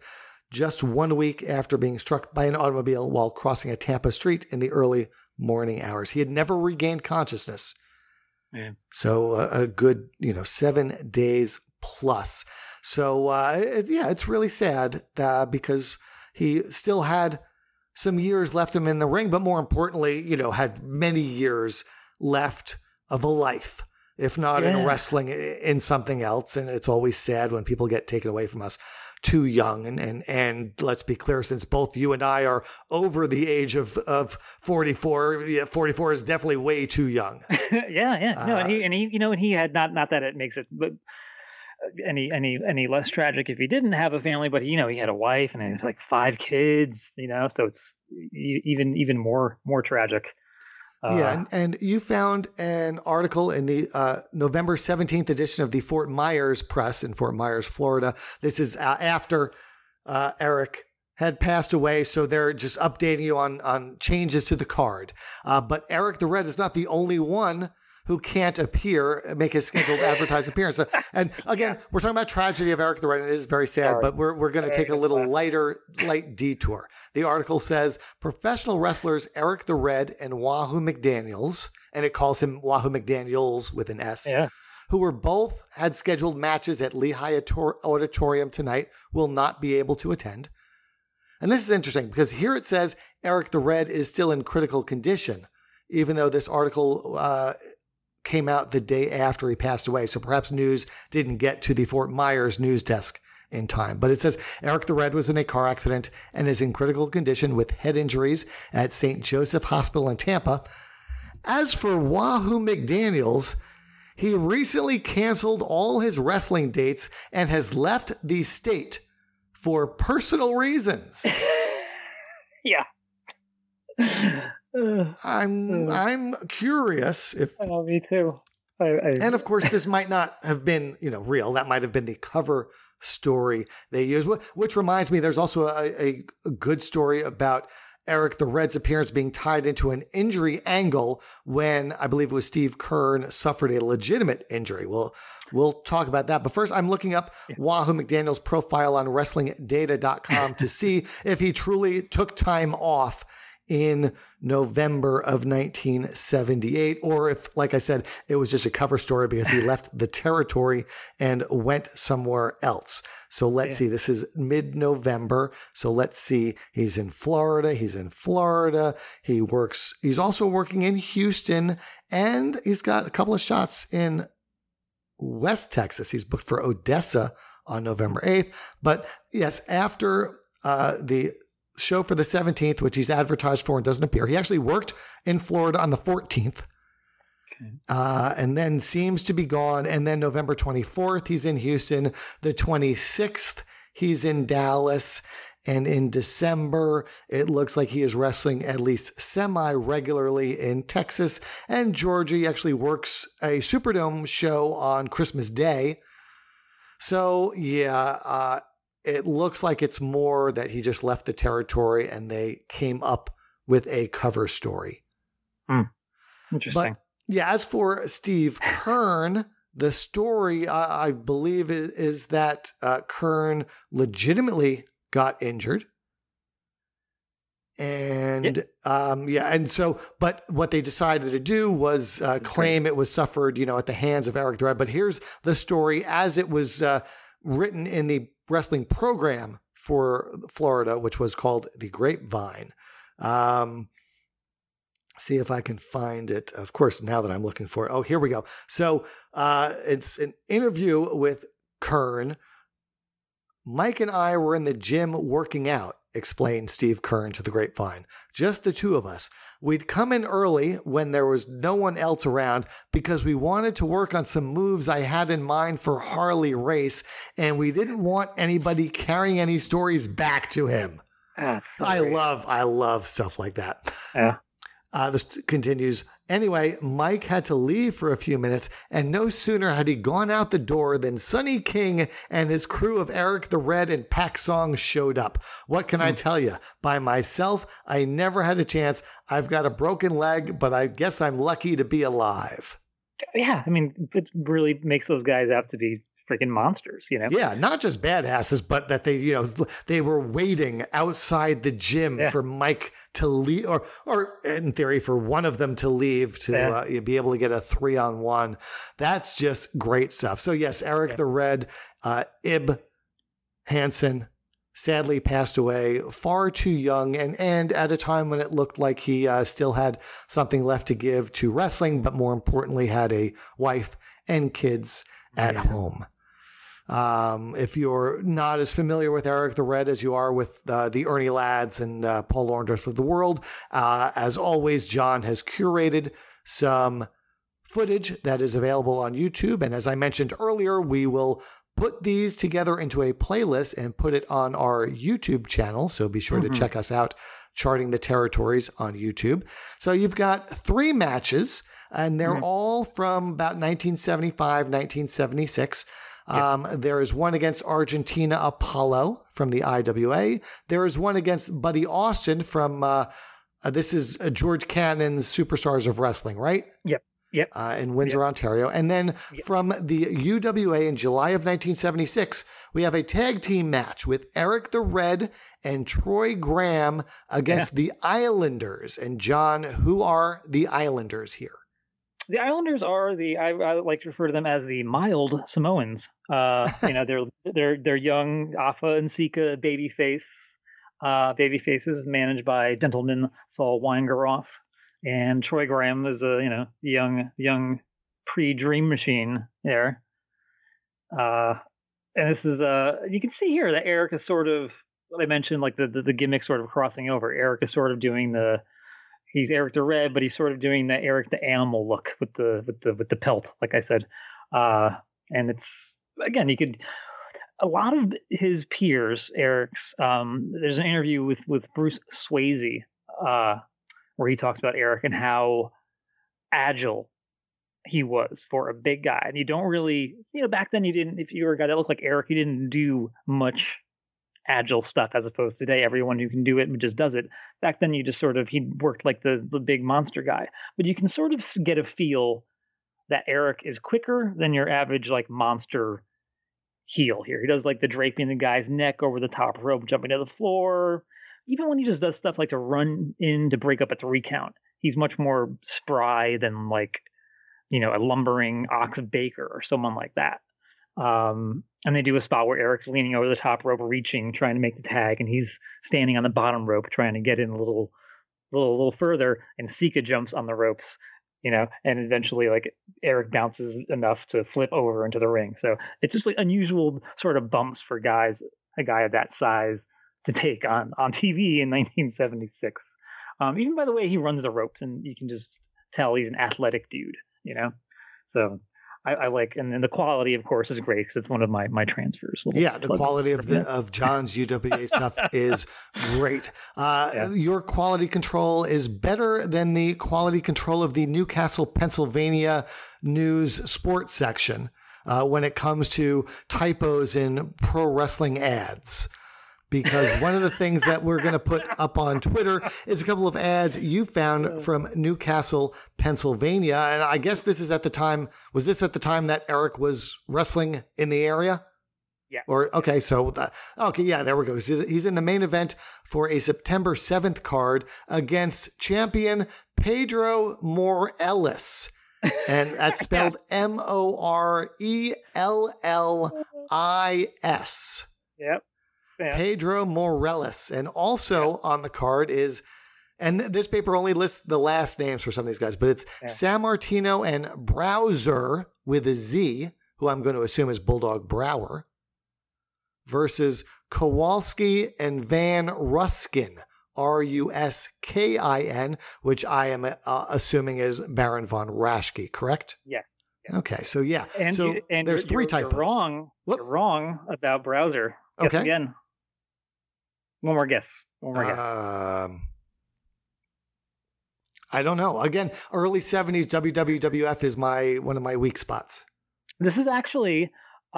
just one week after being struck by an automobile while crossing a Tampa street in the early morning hours. He had never regained consciousness. So uh, a good, you know, seven days plus. So uh, it, yeah, it's really sad uh, because he still had some years left him in the ring, but more importantly, you know, had many years left of a life, if not yeah. in wrestling, in something else. And it's always sad when people get taken away from us too young. And, and, and let's be clear, since both you and I are over the age of, of 44, yeah, 44 is definitely way too young. yeah. Yeah. No, uh, and he, and he, you know, and he had not, not that it makes it, but any any any less tragic if he didn't have a family but you know he had a wife and he has like five kids you know so it's even even more more tragic uh, yeah, and, and, you found an article in the uh, November 17th edition of the Fort Myers Press in Fort Myers, Florida. This is uh, after uh, Eric had passed away, so they're just updating you on on changes to the card. Uh, but Eric the Red is not the only one who can't appear, make his scheduled advertised appearance. And again, we're talking about tragedy of Eric the Red, and it is very sad, but we're, we're going to take a little lighter, light detour. The article says professional wrestlers Eric the Red and Wahoo McDaniels, and it calls him Wahoo McDaniels with an S. Yeah. Who were both had scheduled matches at Lehigh Auditorium tonight, will not be able to attend. And this is interesting because here it says Eric the Red is still in critical condition, even though this article uh, came out the day after he passed away. So perhaps news didn't get to the Fort Myers news desk in time. But it says Eric the Red was in a car accident and is in critical condition with head injuries at St. Joseph Hospital in Tampa. As for Wahoo McDaniels, he recently canceled all his wrestling dates and has left the state for personal reasons. yeah. I'm uh, I'm curious if. Oh, me too. I, I, and of course, this might not have been you know real. That might have been the cover story they used. Which reminds me, there's also a, a good story about Eric the Red's appearance being tied into an injury angle when I believe it was Steve Keirn suffered a legitimate injury. Well, we'll talk about that. But first, I'm looking up yeah. Wahoo McDaniel's profile on WrestlingData.com to see if he truly took time off in November of 1978, or if, like I said, it was just a cover story because he left the territory and went somewhere else. So let's yeah. see. This is mid November. So let's see. He's in Florida. He's in Florida. He works, he's also working in Houston, and he's got a couple of shots in West Texas. He's booked for Odessa on November 8th. But yes, after uh, the show for the 17th, which he's advertised for and doesn't appear. He actually worked in Florida on the 14th. Uh, and then seems to be gone. And then November 24th, he's in Houston. The 26th, he's in Dallas. And in December, it looks like he is wrestling at least semi regularly in Texas. And Georgie actually works a Superdome show on Christmas Day. So, yeah, uh, it looks like it's more that he just left the territory and they came up with a cover story. Hmm. Interesting. But yeah, as for Steve Keirn, the story I, I believe is, is that uh, Keirn legitimately got injured. And yep. um, yeah, and so, but what they decided to do was uh, claim it was suffered, you know, at the hands of Eric Red. But here's the story as it was uh, written in the wrestling program for Florida, which was called the Grapevine. Um, see if I can find it. Of course, now that I'm looking for it. Oh, here we go. So uh, it's an interview with Keirn. Mike and I were in the gym working out, explained Steve Keirn to the Grapevine. Just the two of us. We'd come in early when there was no one else around because we wanted to work on some moves I had in mind for Harley Race, and we didn't want anybody carrying any stories back to him. Ah, I love, I love stuff like that. Yeah. Uh, this continues. Anyway, Mike had to leave for a few minutes, and no sooner had he gone out the door than Sonny King and his crew of Eric the Red and Pak Song showed up. What can mm. I hmm. tell you? By myself, I never had a chance. I've got a broken leg, but I guess I'm lucky to be alive. Yeah, I mean, it really makes those guys out to be freaking monsters, you know? Yeah, not just badasses, but that they, you know, they were waiting outside the gym yeah. for Mike to leave, or, or in theory, for one of them to leave to yeah. uh, be able to get a three on one. That's just great stuff. So, yes, Eric yeah. the Red, uh, Ib Hansen, sadly passed away far too young and, and at a time when it looked like he uh, still had something left to give to wrestling, but more importantly, had a wife and kids at yeah. home. Um, if you're not as familiar with Eric the Red as you are with uh, the Ernie Ladds and uh, Paul Orndorff of the world, uh, as always, John has curated some footage that is available on YouTube. And as I mentioned earlier, we will put these together into a playlist and put it on our YouTube channel. So be sure mm-hmm. to check us out, Charting the Territories on YouTube. So you've got three matches, and they're mm-hmm. all from about 1975, 1976. Um, there is one against Argentina Apollo from the IWA. There is one against Buddy Austin from, uh, uh, this is uh, George Cannon's Superstars of Wrestling, right? Yep. Yep. Uh, in Windsor, yep. Ontario. And then yep. from the UWA in July of 1976, we have a tag team match with Eric the Red and Troy Graham against yeah. the Islanders. And John, who are the Islanders here? The Islanders are the I, I like to refer to them as the mild Samoans. Uh, you know, they're they're they're young Afa and Sika baby face. Uh, baby faces managed by gentleman Saul Weingeroff and Troy Graham is a you know young young pre Dream Machine there. Uh, and this is uh you can see here that Eric is sort of I mentioned like the, the, the gimmick sort of crossing over. Eric is sort of doing the he's Eric the Red, but he's sort of doing the Eric the Animal look with the with the with the pelt, like I said. Uh, and it's again you could a lot of his peers, Eric's. Um, there's an interview with with Bruce Swayze uh, where he talks about Eric and how agile he was for a big guy. And you don't really, you know, back then you didn't, if you were a guy that looked like Eric, you didn't do much agile stuff as opposed to today. Everyone who can do it just does it. Back then you just sort of, he worked like the, the big monster guy. But you can sort of get a feel that Eric is quicker than your average like monster heel here. He does like the draping the guy's neck over the top rope, jumping to the floor, even when he just does stuff like to run in to break up a three count, he's much more spry than like, you know, a lumbering Ox Baker or someone like that. Um, and they do a spot where Eric's leaning over the top rope, reaching, trying to make the tag, and he's standing on the bottom rope trying to get in a little, little, little further. And Sika jumps on the ropes, you know, and eventually like Eric bounces enough to flip over into the ring. So it's just like unusual sort of bumps for guys, a guy of that size to take on on TV in 1976. Um, even by the way he runs the ropes, and you can just tell he's an athletic dude, you know. So I, I like, and then the quality, of course, is great because it's one of my my transfers. Yeah, the quality of the of John's UWA stuff is great. Uh, yeah. Your quality control is better than the quality control of the Newcastle, Pennsylvania news sports section uh, when it comes to typos in pro wrestling ads because one of the things that we're going to put up on Twitter is a couple of ads you found from Newcastle, Pennsylvania. And I guess this is at the time, was this at the time that Eric was wrestling in the area? Yeah. Or, okay, so, the, okay, yeah, there we go. He's in the main event for a September 7th card against champion Pedro Morellis. And that's spelled M O R E L L I S. Yep. Pedro Morales. And also yeah. on the card is, and this paper only lists the last names for some of these guys, but it's yeah. Sammartino and Browser with a Z, who I'm going to assume is Bulldog Brower, versus Kowalski and Van Ruskin. R U S K I N, which I am uh, assuming is Baron von Raschke, correct? Yeah. Okay, so yeah, and so you, and there's you're, 3 you're, typos. You're wrong. Whoop. You're wrong about browser. Guess okay. Again. One more guess. One more guess. Um, I don't know. Again, early '70s WWF is my one of my weak spots. This is actually, uh,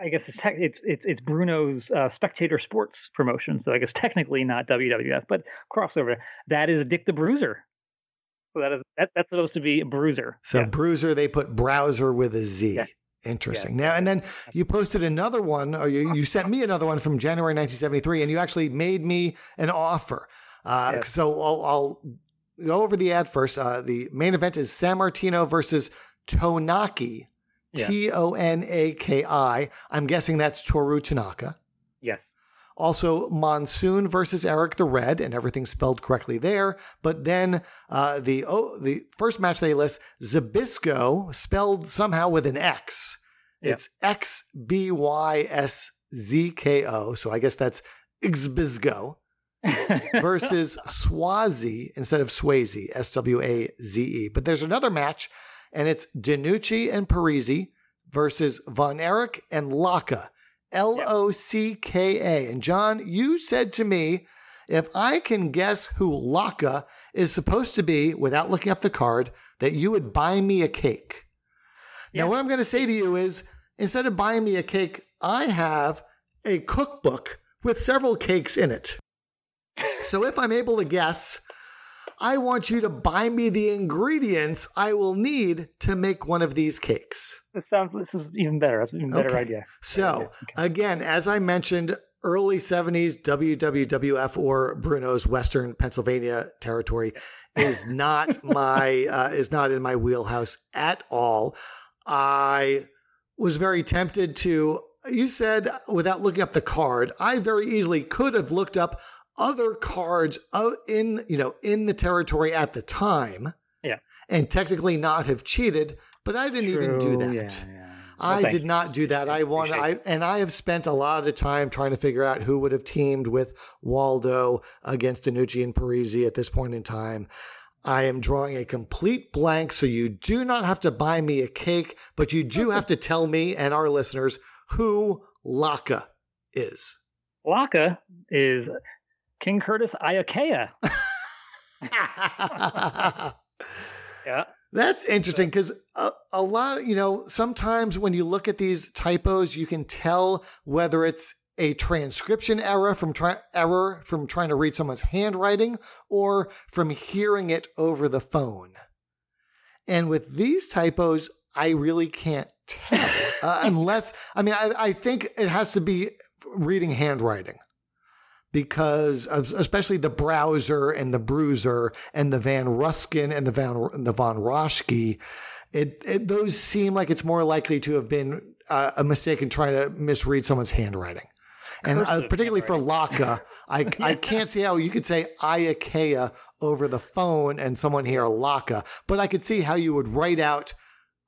I guess it's, te- it's, it's it's Bruno's uh, Spectator Sports promotion. So I guess technically not WWF, but crossover. That is Dick the Bruiser. So that is that, that's supposed to be Bruiser. So yeah. Bruiser, they put browser with a Z. Yeah. Interesting. Yeah. Now and then you posted another one, or you, you sent me another one from January 1973, and you actually made me an offer. Uh, yes. So I'll, I'll, go over the ad first. Uh, the main event is Sammartino versus Tonaki, T O N A K I. I'm guessing that's Toru Tanaka. Yes. Also, Monsoon versus Eric the Red, and everything spelled correctly there. But then uh, the oh, the first match they list Zbyszko spelled somehow with an X. Yep. It's X B Y S Z K O. So I guess that's Xbizgo versus Swazi instead of Swayze, S W A Z E. But there's another match, and it's DeNucci and Parisi versus Von Erich and Locka. L O C K A. And John, you said to me, if I can guess who Locka is supposed to be without looking up the card, that you would buy me a cake. Yeah. Now, what I'm going to say to you is instead of buying me a cake, I have a cookbook with several cakes in it. So if I'm able to guess, I want you to buy me the ingredients I will need to make one of these cakes. This sounds this is even better. That's an even better okay. idea. So okay. again, as I mentioned, early 70s WWWF or Bruno's Western Pennsylvania territory is not my uh, is not in my wheelhouse at all. I was very tempted to you said without looking up the card, I very easily could have looked up other cards in you know in the territory at the time. Yeah. And technically not have cheated, but I didn't True. even do that. Yeah, yeah. Well, I did not do that. I want I and I have spent a lot of time trying to figure out who would have teamed with Waldo against DeNucci and Parisi at this point in time. I am drawing a complete blank, so you do not have to buy me a cake, but you do have to tell me and our listeners who Laka is. Laka is King Curtis Iaukea. yeah. That's interesting because a, a, lot, you know, sometimes when you look at these typos, you can tell whether it's a transcription error from try, error from trying to read someone's handwriting or from hearing it over the phone. And with these typos, I really can't tell uh, unless I mean I, I think it has to be reading handwriting because especially the browser and the bruiser and the Van Ruskin and the Van the Von Roschke, it, it those seem like it's more likely to have been uh, a mistake in trying to misread someone's handwriting. And uh, particularly for Laka, I, I can't see how you could say Iaukea over the phone and someone hear Laka, but I could see how you would write out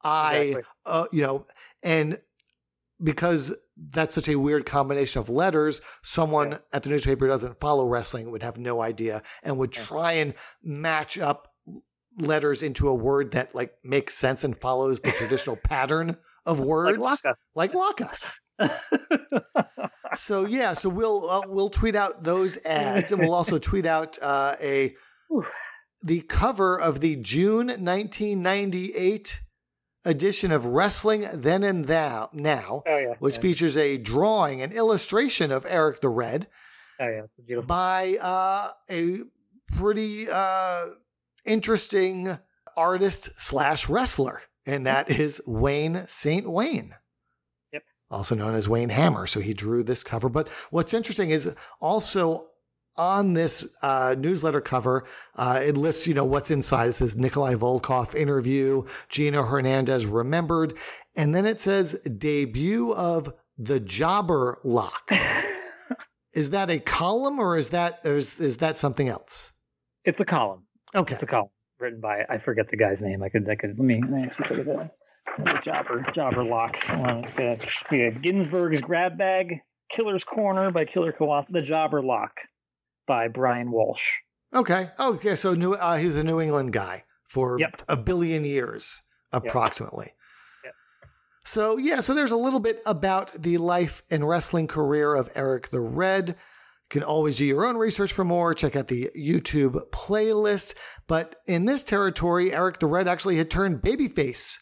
I, exactly. uh, you know, and because that's such a weird combination of letters. Someone yeah. at the newspaper doesn't follow wrestling would have no idea and would try and match up letters into a word that like makes sense and follows the traditional pattern of words, like Laka. Like so yeah, so we'll uh, we'll tweet out those ads, and we'll also tweet out uh, a the cover of the June 1998 edition of Wrestling Then and Thou Now, oh, yeah, which yeah. features a drawing and illustration of Eric the Red oh, yeah, by uh, a pretty uh, interesting artist slash wrestler, and that is Wayne St. Wayne. Yep. Also known as Wayne Hammer. So he drew this cover. But what's interesting is also on this uh, newsletter cover, uh, it lists, you know, what's inside. It says Nikolai Volkov interview, Gino Hernandez remembered, and then it says debut of the Jobber Lock. is that a column or is that is, is that something else? It's a column. Okay, it's a column written by I forget the guy's name. I could I could let me let me actually look at the Jobber Jobber Lock. Uh, we have Ginsburg's Grab Bag, Killer's Corner by Killer Kawasa, the Jobber Lock by Brian Walsh. Okay. Okay. So new, uh, he's a New England guy for yep. a billion years, approximately. Yep. Yep. So yeah, so there's a little bit about the life and wrestling career of Eric the Red. You can always do your own research for more. Check out the YouTube playlist. But in this territory, Eric the Red actually had turned babyface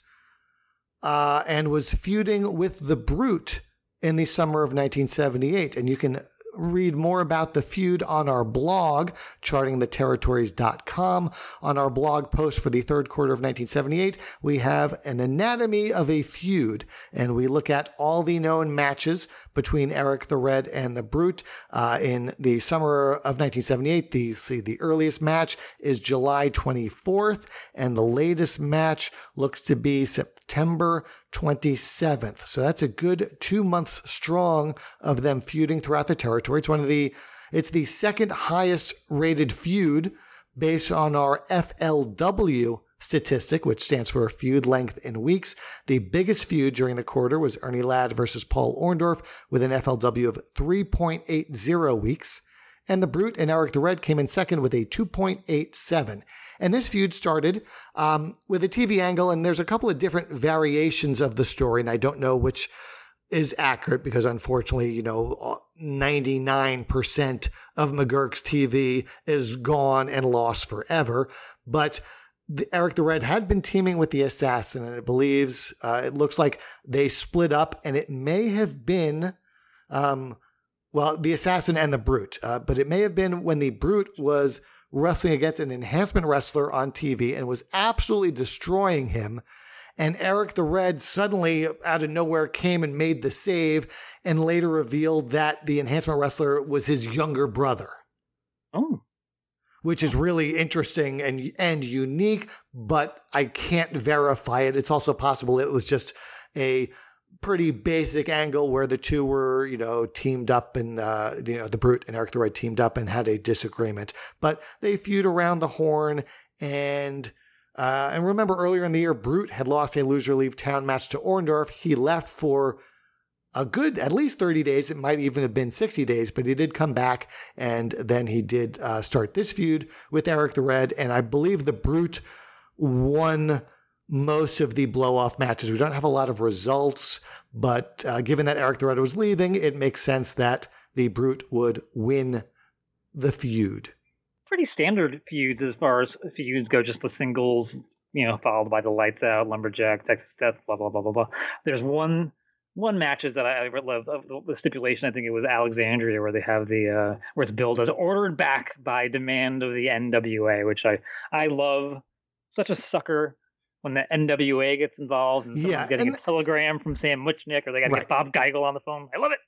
uh, and was feuding with the Brute in the summer of 1978. And you can read more about the feud on our blog, chartingtheterritories.com. On our blog post for the third quarter of 1978, we have an anatomy of a feud, and we look at all the known matches between Eric the Red and the Brute uh, in the summer of 1978. The, see, the earliest match is July 24th, and the latest match looks to be September 27th. So that's a good two months strong of them feuding throughout the territory. It's one of the, it's the second highest rated feud based on our FLW statistic, which stands for feud length in weeks. The biggest feud during the quarter was Ernie Ladd versus Paul Orndorff with an FLW of 3.80 weeks. And the Brute and Eric the Red came in second with a 2.87. And this feud started um, with a TV angle, and there's a couple of different variations of the story, and I don't know which is accurate because unfortunately, you know, 99% of McGuirk's TV is gone and lost forever. But the, Eric the Red had been teaming with the assassin, and it believes uh, it looks like they split up, and it may have been, um, well, the assassin and the brute, uh, but it may have been when the brute was wrestling against an enhancement wrestler on TV and was absolutely destroying him. And Eric the Red suddenly, out of nowhere, came and made the save and later revealed that the enhancement wrestler was his younger brother. Oh. Which is really interesting and and unique, but I can't verify it. It's also possible it was just a pretty basic angle where the two were, you know, teamed up and, uh, you know, the Brute and Eric the Red teamed up and had a disagreement. But they feud around the horn and. Uh, and remember earlier in the year, Brute had lost a loser leave town match to Orndorff. He left for a good at least 30 days. It might even have been 60 days, but he did come back and then he did uh, start this feud with Eric the Red. And I believe the Brute won most of the blow off matches. We don't have a lot of results, but uh, given that Eric the Red was leaving, it makes sense that the Brute would win the feud. Pretty standard feuds as far as feuds go, just the singles, you know, followed by the lights out, lumberjack, Texas death, blah blah blah blah blah. There's one one matches that I love the stipulation. I think it was Alexandria where they have the uh, where it's billed as ordered back by demand of the NWA, which I I love. Such a sucker when the NWA gets involved and someone's yeah, getting and, a telegram from Sam Muchnick or they got to right. get Bob Geigel on the phone. I love it.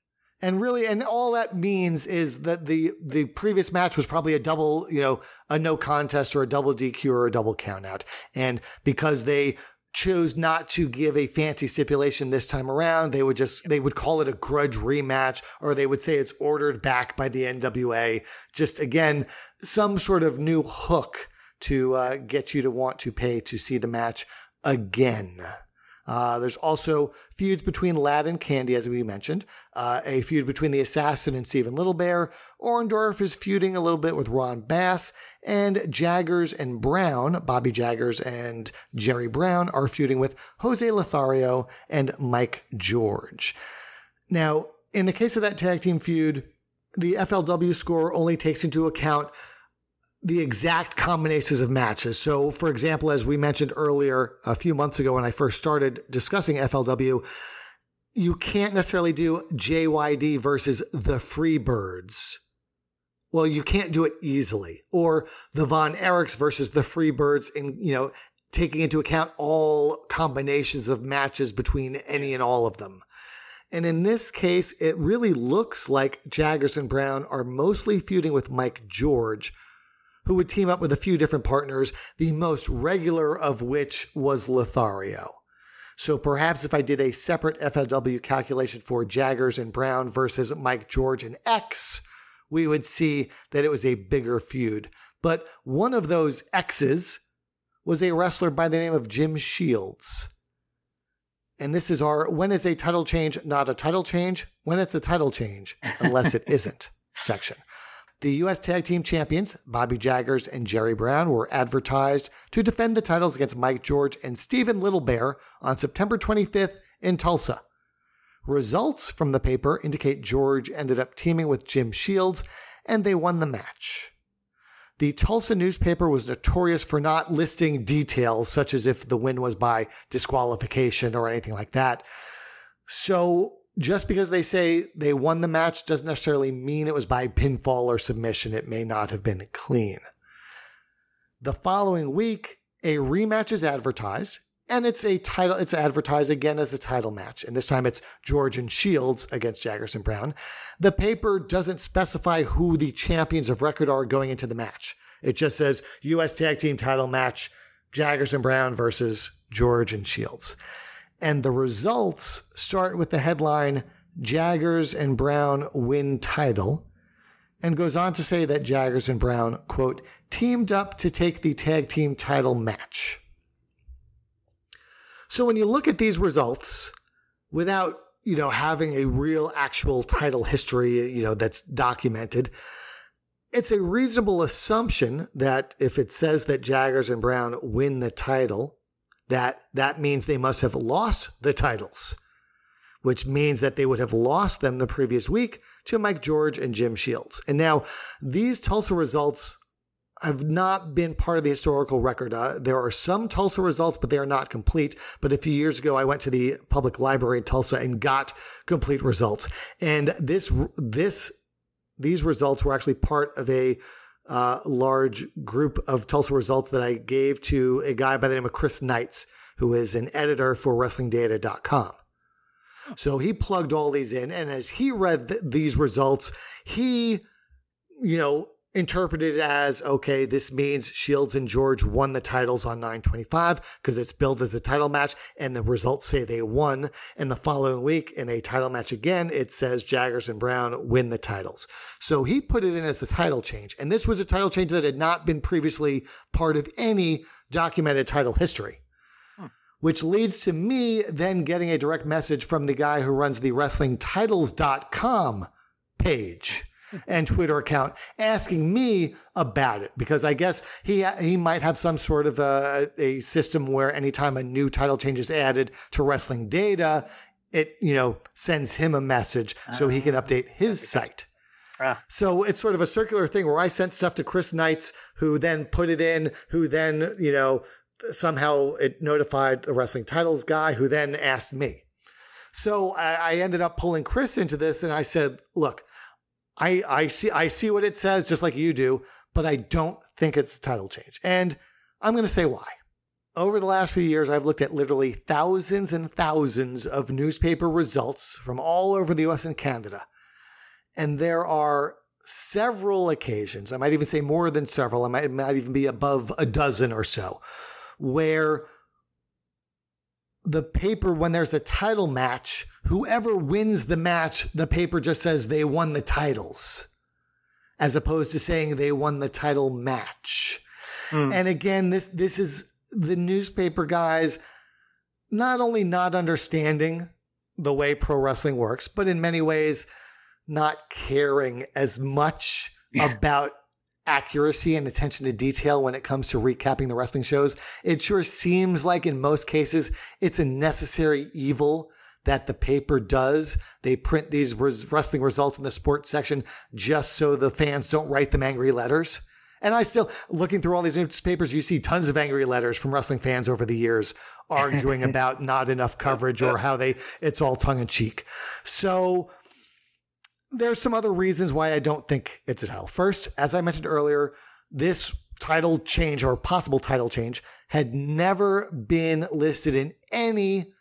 And really, and all that means is that the the previous match was probably a double, you know, a no contest or a double DQ or a double countout. And because they chose not to give a fancy stipulation this time around, they would just they would call it a grudge rematch, or they would say it's ordered back by the NWA. Just again, some sort of new hook to uh, get you to want to pay to see the match again. Uh, there's also feuds between Ladd and Candy, as we mentioned, uh, a feud between the Assassin and Stephen Little Bear. Orndorff is feuding a little bit with Ron Bass, and Jaggers and Brown, Bobby Jaggers and Jerry Brown, are feuding with Jose Lothario and Mike George. Now, in the case of that tag team feud, the FLW score only takes into account the exact combinations of matches. So, for example, as we mentioned earlier a few months ago when I first started discussing FLW, you can't necessarily do JYD versus the Freebirds. Well, you can't do it easily. Or the Von Erichs versus the Freebirds, in you know, taking into account all combinations of matches between any and all of them. And in this case, it really looks like Jaggers and Brown are mostly feuding with Mike George who would team up with a few different partners, the most regular of which was Lothario. So perhaps if I did a separate FLW calculation for Jaggers and Brown versus Mike George and X, we would see that it was a bigger feud. But one of those X's was a wrestler by the name of Jim Shields. And this is our when is a title change not a title change? When it's a title change, unless it isn't section. The U.S. Tag Team Champions, Bobby Jaggers and Jerry Brown, were advertised to defend the titles against Mike George and Stephen Little Bear on September 25th in Tulsa. Results from the paper indicate George ended up teaming with Jim Shields and they won the match. The Tulsa newspaper was notorious for not listing details, such as if the win was by disqualification or anything like that. So just because they say they won the match doesn't necessarily mean it was by pinfall or submission. It may not have been clean. The following week, a rematch is advertised, and it's a title. It's advertised again as a title match, and this time it's George and Shields against Jaggers and Brown. The paper doesn't specify who the champions of record are going into the match. It just says U.S. Tag Team Title match: Jaggers and Brown versus George and Shields. And the results start with the headline Jaggers and Brown win title, and goes on to say that Jaggers and Brown, quote, teamed up to take the tag team title match. So when you look at these results without, you know, having a real actual title history, you know, that's documented, it's a reasonable assumption that if it says that Jaggers and Brown win the title, that that means they must have lost the titles, which means that they would have lost them the previous week to Mike George and Jim Shields. And now these Tulsa results have not been part of the historical record. Uh, there are some Tulsa results, but they are not complete. But a few years ago, I went to the public library in Tulsa and got complete results. And this this these results were actually part of a uh, large group of Tulsa results that I gave to a guy by the name of Chris Knights, who is an editor for WrestlingData.com. So he plugged all these in, and as he read th- these results, he, you know, interpreted as okay, this means Shields and George won the titles on 925 because it's billed as a title match, and the results say they won. And the following week, in a title match again, it says Jaggers and Brown win the titles. So he put it in as a title change. And this was a title change that had not been previously part of any documented title history. Hmm. Which leads to me then getting a direct message from the guy who runs the WrestlingTitles.com page and Twitter account asking me about it because I guess he he might have some sort of a, a system where anytime a new title change is added to wrestling data, it you know sends him a message so he can update his site. Ah. So it's sort of a circular thing where I sent stuff to Chris Knights, who then put it in, who then you know somehow it notified the wrestling titles guy, who then asked me. So I, I ended up pulling Chris into this, and I said, "Look, I, I see I see what it says just like you do, but I don't think it's a title change. And I'm going to say why. Over the last few years, I've looked at literally thousands and thousands of newspaper results from all over the US and Canada. And there are several occasions, I might even say more than several, I might, might even be above a dozen or so, where the paper, when there's a title match, whoever wins the match, the paper just says they won the titles, as opposed to saying they won the title match. Mm. And again, this this is the newspaper guys not only not understanding the way pro wrestling works, but in many ways not caring as much yeah. about accuracy and attention to detail when it comes to recapping the wrestling shows. It sure seems like in most cases it's a necessary evil that the paper does. They print these wrestling results in the sports section just so the fans don't write them angry letters. And I still, looking through all these newspapers, you see tons of angry letters from wrestling fans over the years arguing about not enough coverage or how they, it's all tongue in cheek. So there's some other reasons why I don't think it's a title. First, as I mentioned earlier, this title change or possible title change had never been listed in any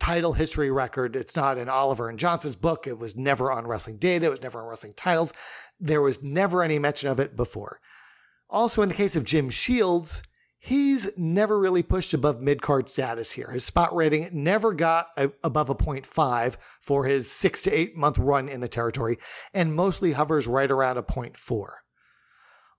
title history record. It's not in Oliver and Johnson's book. It was never on Wrestling Data. It was never on Wrestling Titles. There was never any mention of it before. Also, in the case of Jim Shields, he's never really pushed above mid card status here. His spot rating never got a, above a 0.5 for his six to eight month run in the territory, and mostly hovers right around a 0.4.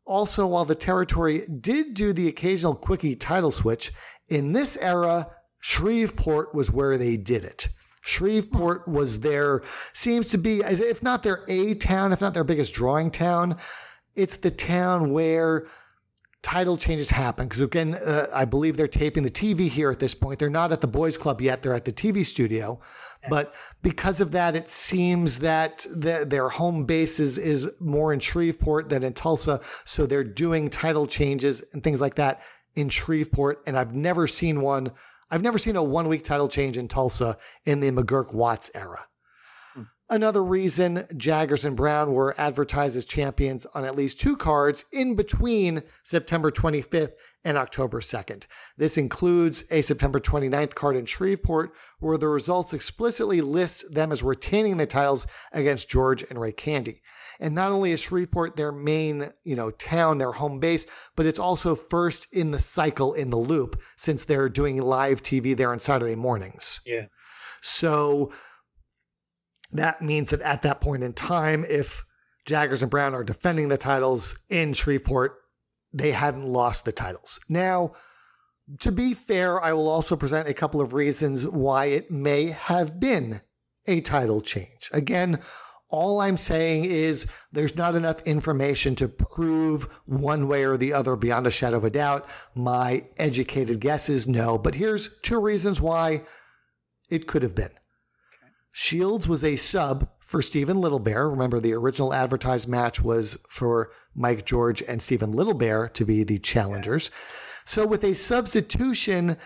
Also, while the territory did do the occasional quickie title switch, in this era, Shreveport was where they did it. Shreveport was their, seems to be, if not their A town, if not their biggest drawing town, it's the town where title changes happen because again uh, i believe they're taping the tv here at this point. They're not at the boys club yet they're at the tv studio. But because of that it seems that the, their home base is, is more in shreveport than in tulsa. So they're doing title changes and things like that in shreveport. And i've never seen one i've never seen a one week title change in tulsa in the mcguirk watts era Another reason Jaggers and Brown were advertised as champions on at least two cards in between September 25th and October 2nd. This includes a September 29th card in Shreveport, where the results explicitly list them as retaining the titles against George and Ray Candy. And not only is Shreveport their main, you know, town, their home base, but it's also first in the cycle in the loop since they're doing live TV there on Saturday mornings. Yeah. So that means that at that point in time, if Jaggers and Brown are defending the titles in Shreveport, they hadn't lost the titles. Now, to be fair, I will also present a couple of reasons why it may have been a title change. Again, all I'm saying is there's not enough information to prove one way or the other beyond a shadow of a doubt. My educated guess is no, but here's two reasons why it could have been. Shields was a sub for Stephen Littlebear. Remember, the original advertised match was for Mike George and Stephen Littlebear to be the challengers. So, with a substitution,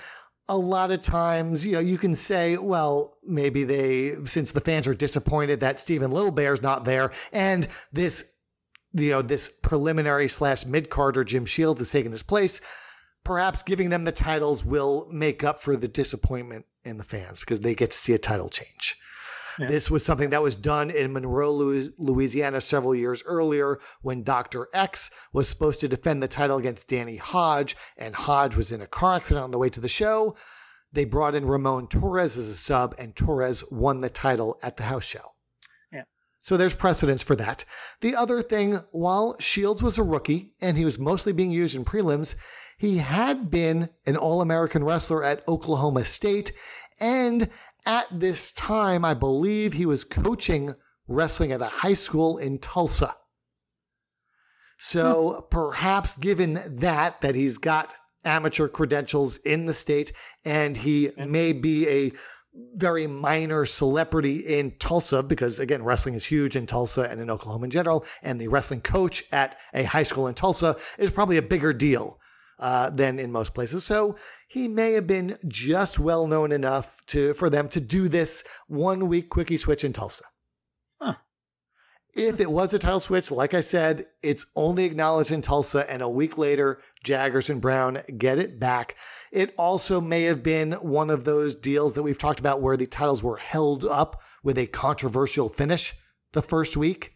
a lot of times, you know, you can say, well, maybe they, since the fans are disappointed that Stephen Littlebear's not there, and this, you know, this preliminary slash mid carder Jim Shields is taking his place, perhaps giving them the titles will make up for the disappointment in the fans because they get to see a title change. Yeah. This was something that was done in Monroe, Louisiana several years earlier when Dr. X was supposed to defend the title against Danny Hodge, and Hodge was in a car accident on the way to the show. They brought in Ramon Torres as a sub, and Torres won the title at the house show. Yeah. So there's precedence for that. The other thing, while Shields was a rookie and he was mostly being used in prelims, he had been an All American wrestler at Oklahoma State and at this time, I believe he was coaching wrestling at a high school in Tulsa. So hmm. perhaps given that, that he's got amateur credentials in the state and he may be a very minor celebrity in Tulsa because again wrestling is huge in Tulsa and in Oklahoma in general and the wrestling coach at a high school in Tulsa is probably a bigger deal uh, than in most places. So he may have been just well known enough to for them to do this one week quickie switch in Tulsa. Huh. If it was a title switch, like I said, it's only acknowledged in Tulsa, and a week later, Jaggers and Brown get it back. It also may have been one of those deals that we've talked about where the titles were held up with a controversial finish the first week.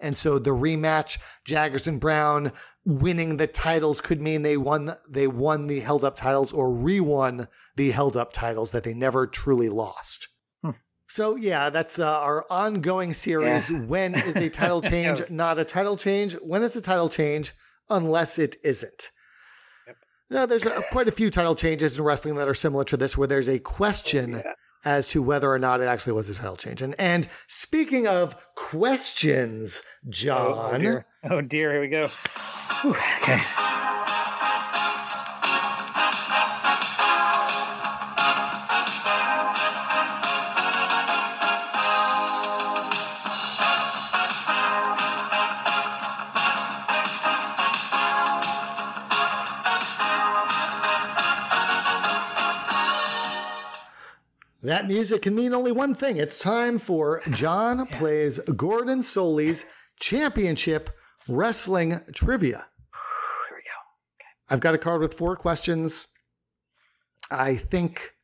And so the rematch, Jaggers and Brown winning the titles could mean they won they won the held up titles or re-won the held up titles that they never truly lost. Hmm. So yeah, that's uh, our ongoing series. Yeah. When is a title change not a title change? When is a title change unless it isn't? Yep. Now, there's a, quite a few title changes in wrestling that are similar to this, where there's a question oh, yeah as to whether or not it actually was a title change. And and speaking of questions, John. Oh, oh dear. Oh dear, here we go. Okay. That music can mean only one thing. It's time for John Plays Gordon Solie's Championship Wrestling Trivia. Here we go. Okay. I've got a card with four questions. I think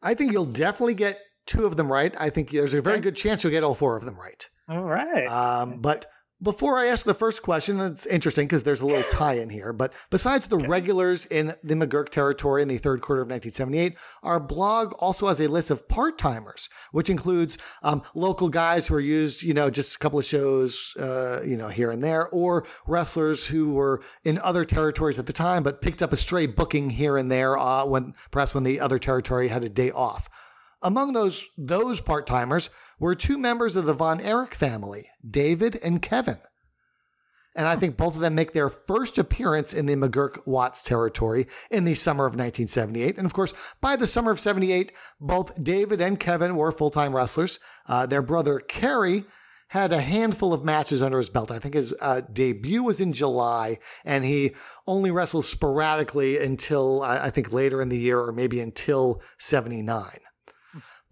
I think you'll definitely get two of them right. I think there's a very good chance you'll get all four of them right. All right. Um, but before I ask the first question, it's interesting because there's a little tie in here. But besides the regulars in the McGuirk territory in the third quarter of 1978, our blog also has a list of part timers, which includes um, local guys who are used, you know, just a couple of shows, uh, you know, here and there, or wrestlers who were in other territories at the time but picked up a stray booking here and there uh, when perhaps when the other territory had a day off. Among those those part timers were two members of the Von Erich family, David and Kevin. And I think both of them make their first appearance in the McGuirk Watts territory in the summer of 1978. And of course, by the summer of 78, both David and Kevin were full time wrestlers. Uh, their brother, Kerry, had a handful of matches under his belt. I think his uh, debut was in July, and he only wrestled sporadically until I think later in the year, or maybe until 79.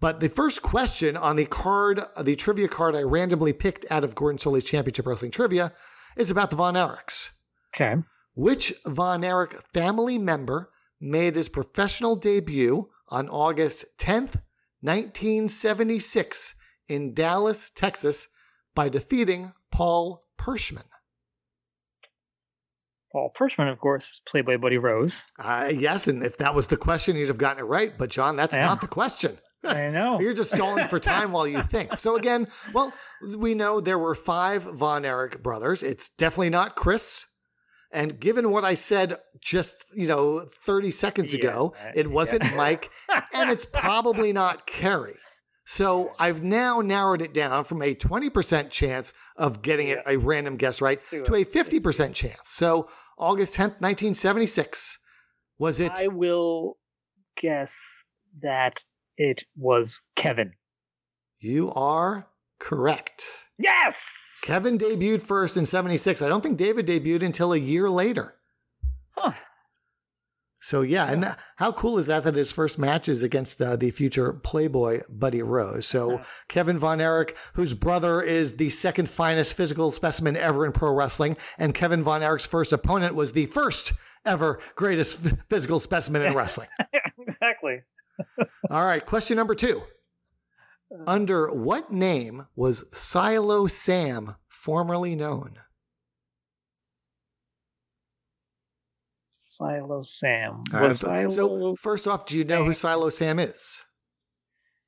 But the first question on the card, the trivia card I randomly picked out of Gordon Solie's Championship Wrestling Trivia, is about the Von Erichs. Okay. Which Von Erich family member made his professional debut on August 10th, 1976, in Dallas, Texas, by defeating Paul Perschmann? Paul Perschmann, of course, played by Buddy Rose. Uh, yes, and if that was the question, you'd have gotten it right. But John, that's not the question. I know. You're just stalling for time while you think. So again, well, we know there were five Von Erich brothers. It's definitely not Chris. And given what I said just, you know, 30 seconds yeah, ago, it wasn't yeah. Mike, and it's probably not Kerry. So I've now narrowed it down from a 20% chance of getting yeah. a random guess right to a 50% chance. So August 10th, 1976. Was it? I will guess that it was Kevin. You are correct. Yes! Kevin debuted first in 76. I don't think David debuted until a year later. Huh. So yeah, and how cool is that that his first match is against uh, the future Playboy Buddy Rose. So Kevin Von Erich, whose brother is the second finest physical specimen ever in pro wrestling, and Kevin Von Erich's first opponent was the first ever greatest physical specimen in wrestling. exactly. All right, question number two. Uh. Under what name was Silo Sam formerly known? Silo Sam. Right, Silo... So first off, do you know who Silo Sam is?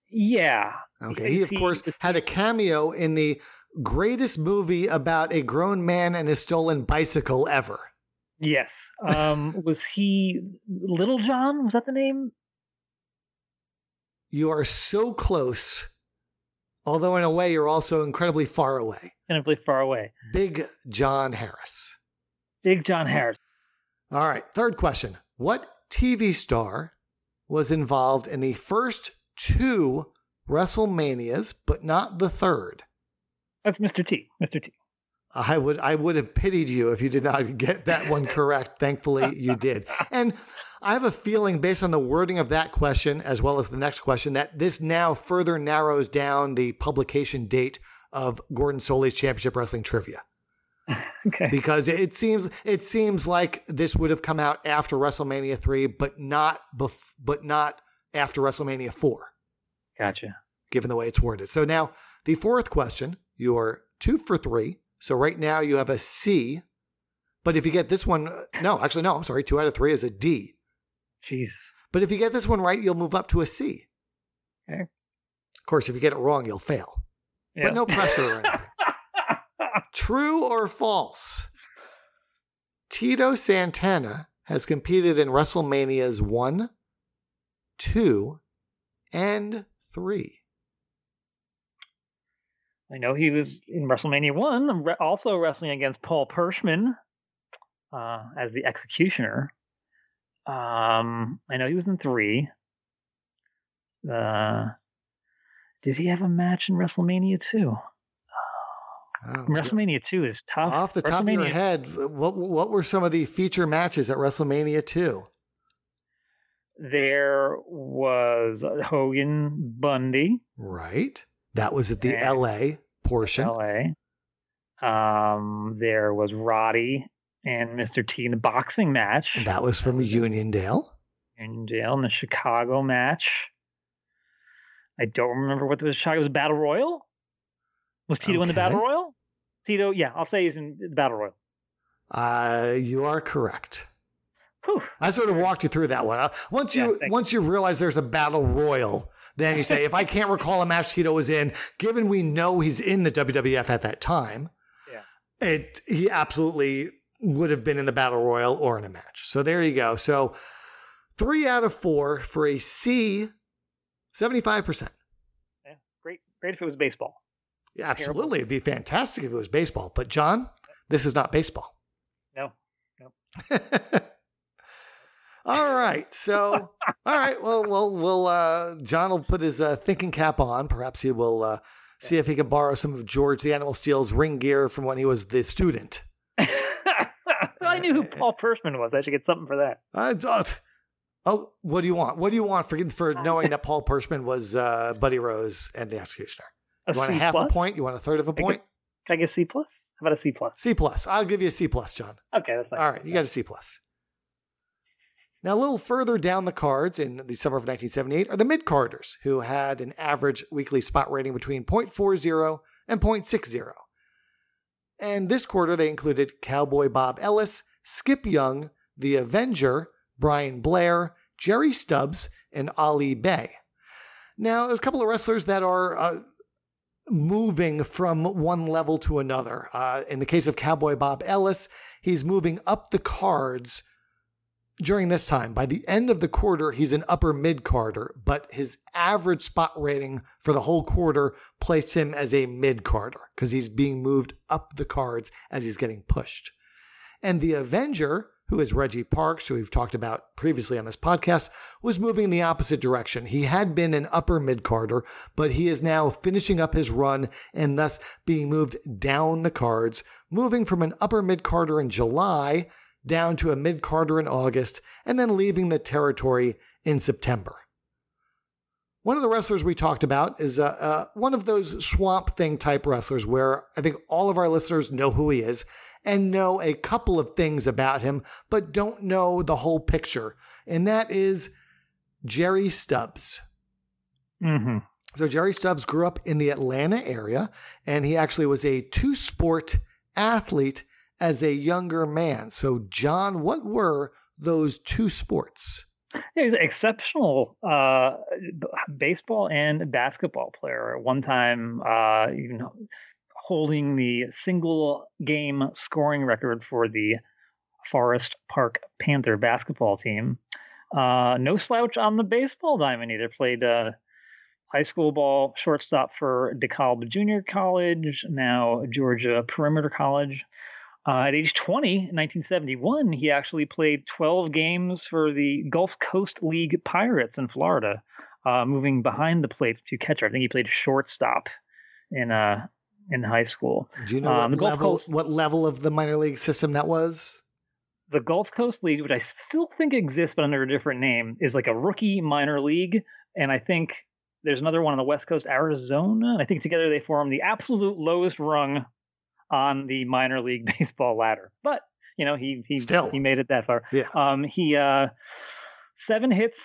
Yeah. Okay. He, of course, had a cameo in the greatest movie about a grown man and his stolen bicycle ever. Yes. Um, was he Little John? Was that the name? You are so close, although in a way you're also incredibly far away. Incredibly far away. Big John Harris. Big John Harris. All right, third question. What TV star was involved in the first two WrestleManias, but not the third? That's Mr. T. Mr. T. I would I would have pitied you if you did not get that one correct. Thankfully, you did. And I have a feeling, based on the wording of that question as well as the next question, that this now further narrows down the publication date of Gordon Solie's Championship Wrestling Trivia. okay. Because it seems it seems like this would have come out after WrestleMania three, but not bef- but not after WrestleMania four. Gotcha. Given the way it's worded. So now the fourth question, you are two for three. So right now you have a C. But if you get this one, uh, no, actually no, I'm sorry, two out of three is a D. Jeez. But if you get this one right, you'll move up to a C. Okay. Of course, if you get it wrong, you'll fail. But no pressure or anything. True or false? Tito Santana has competed in WrestleManias 1, 2, and 3. I know he was in WrestleMania 1, also wrestling against Paul Perschmann uh, as the executioner. Um, I know he was in 3. Uh, did he have a match in WrestleMania 2? Oh, WrestleMania two is tough. Off the top of your head, what what were some of the feature matches at WrestleMania two? There was Hogan Bundy. Right. That was at the LA portion. LA. Um, there was Roddy and Mr. T in the boxing match. That was from Uniondale. Uniondale in the Chicago match. I don't remember what the Chicago was. Battle Royal. Was Tito okay. in the Battle Royal? Tito, yeah, I'll say he's in the Battle Royal. Uh, you are correct. Whew. I sort of walked you through that one. Uh, once you yeah, once you realize there's a Battle Royal, then you say, if I can't recall a match Tito was in, given we know he's in the WWF at that time, yeah. it he absolutely would have been in the Battle Royal or in a match. So there you go. So three out of four for a C, 75%. Yeah, great. Great if it was baseball. Yeah, absolutely. It'd be fantastic if it was baseball. But John, this is not baseball. No. No. all right. So, all right. Well, well, we'll. Uh, John will put his uh, thinking cap on. Perhaps he will uh, see if he can borrow some of George the Animal Steele's ring gear from when he was the student. I knew who Paul Perschmann was. I should get something for that. I thought. Oh, what do you want? What do you want for for knowing that Paul Perschmann was uh, Buddy Rose and the Executioner? You want a half plus? a point? You want a third of a point? Can I get C plus? How about a C plus? C plus. I'll give you a C plus, John. Okay, that's fine. All right, you got a C plus. Now, a little further down the cards in the summer of 1978 are the mid carders, who had an average weekly spot rating between 0.40 and 0.60. And this quarter, they included Cowboy Bob Ellis, Skip Young, The Avenger, Brian Blair, Jerry Stubbs, and Ali Bey. Now, there's a couple of wrestlers that are uh, moving from one level to another. Uh, in the case of Cowboy Bob Ellis, he's moving up the cards during this time. By the end of the quarter, he's an upper mid carder, but his average spot rating for the whole quarter placed him as a mid carder because he's being moved up the cards as he's getting pushed. And the Avenger, who is Reggie Parks, who we've talked about previously on this podcast, was moving in the opposite direction. He had been an upper mid carder, but he is now finishing up his run and thus being moved down the cards, moving from an upper mid carder in July down to a mid carder in August, and then leaving the territory in September. One of the wrestlers we talked about is uh, uh, one of those swamp thing type wrestlers where I think all of our listeners know who he is and know a couple of things about him, but don't know the whole picture. And that is Jerry Stubbs. Mm-hmm. So, Jerry Stubbs grew up in the Atlanta area, and he actually was a two sport athlete as a younger man. So, John, what were those two sports? Yeah, he's an exceptional uh, baseball and basketball player. At one time, uh, even holding the single game scoring record for the Forest Park Panther basketball team. Uh, no slouch on the baseball diamond either. Played uh, high school ball shortstop for DeKalb Junior College, now Georgia Perimeter College. Uh, at age 20, in 1971, he actually played 12 games for the Gulf Coast League Pirates in Florida, uh, moving behind the plate to catcher. I think he played shortstop in uh, in high school. Do you know um, what, level, Coast, what level of the minor league system that was? The Gulf Coast League, which I still think exists but under a different name, is like a rookie minor league. And I think there's another one on the West Coast, Arizona. I think together they form the absolute lowest rung on the minor league baseball ladder. But you know, he he Still. he made it that far. Yeah. Um, he uh, seven hits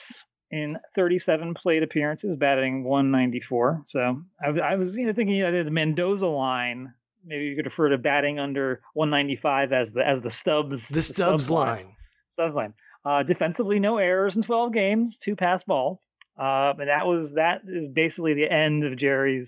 in 37 plate appearances, batting 194. So I, I was you know thinking you know, the Mendoza line. Maybe you could refer to batting under 195 as the as the Stubbs the, the Stubbs, Stubbs line. line. Stubbs line. Uh, defensively, no errors in 12 games, two pass balls. Uh, and that was that is basically the end of Jerry's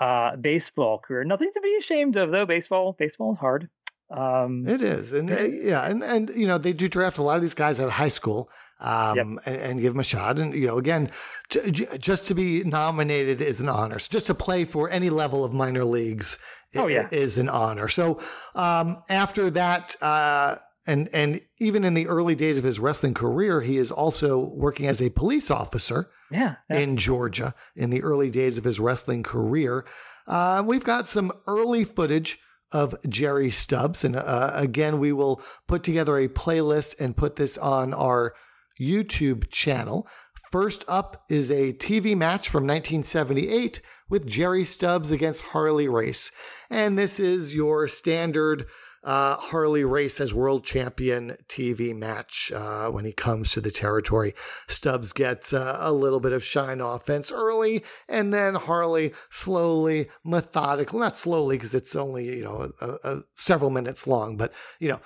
uh, baseball career. Nothing to be ashamed of, though. Baseball, baseball is hard. Um, it is, and uh, yeah, and and you know they do draft a lot of these guys out of high school, um, yep. and, and, give them a shot. And you know, again, j- j- just to be nominated is an honor. So just to play for any level of minor leagues, oh, yeah. is an honor. So um, after that. Uh, and and even in the early days of his wrestling career, he is also working as a police officer yeah, yeah. in Georgia in the early days of his wrestling career. Uh, we've got some early footage of Jerry Stubbs, and uh, again, we will put together a playlist and put this on our YouTube channel. First up is a TV match from 1978 with Jerry Stubbs against Harley Race, and this is your standard uh, Harley Race as world champion TV match uh, when he comes to the territory. Stubbs gets uh, a little bit of shine offense early, and then Harley slowly, methodically, not slowly because it's only you know a, a, several minutes long, but you know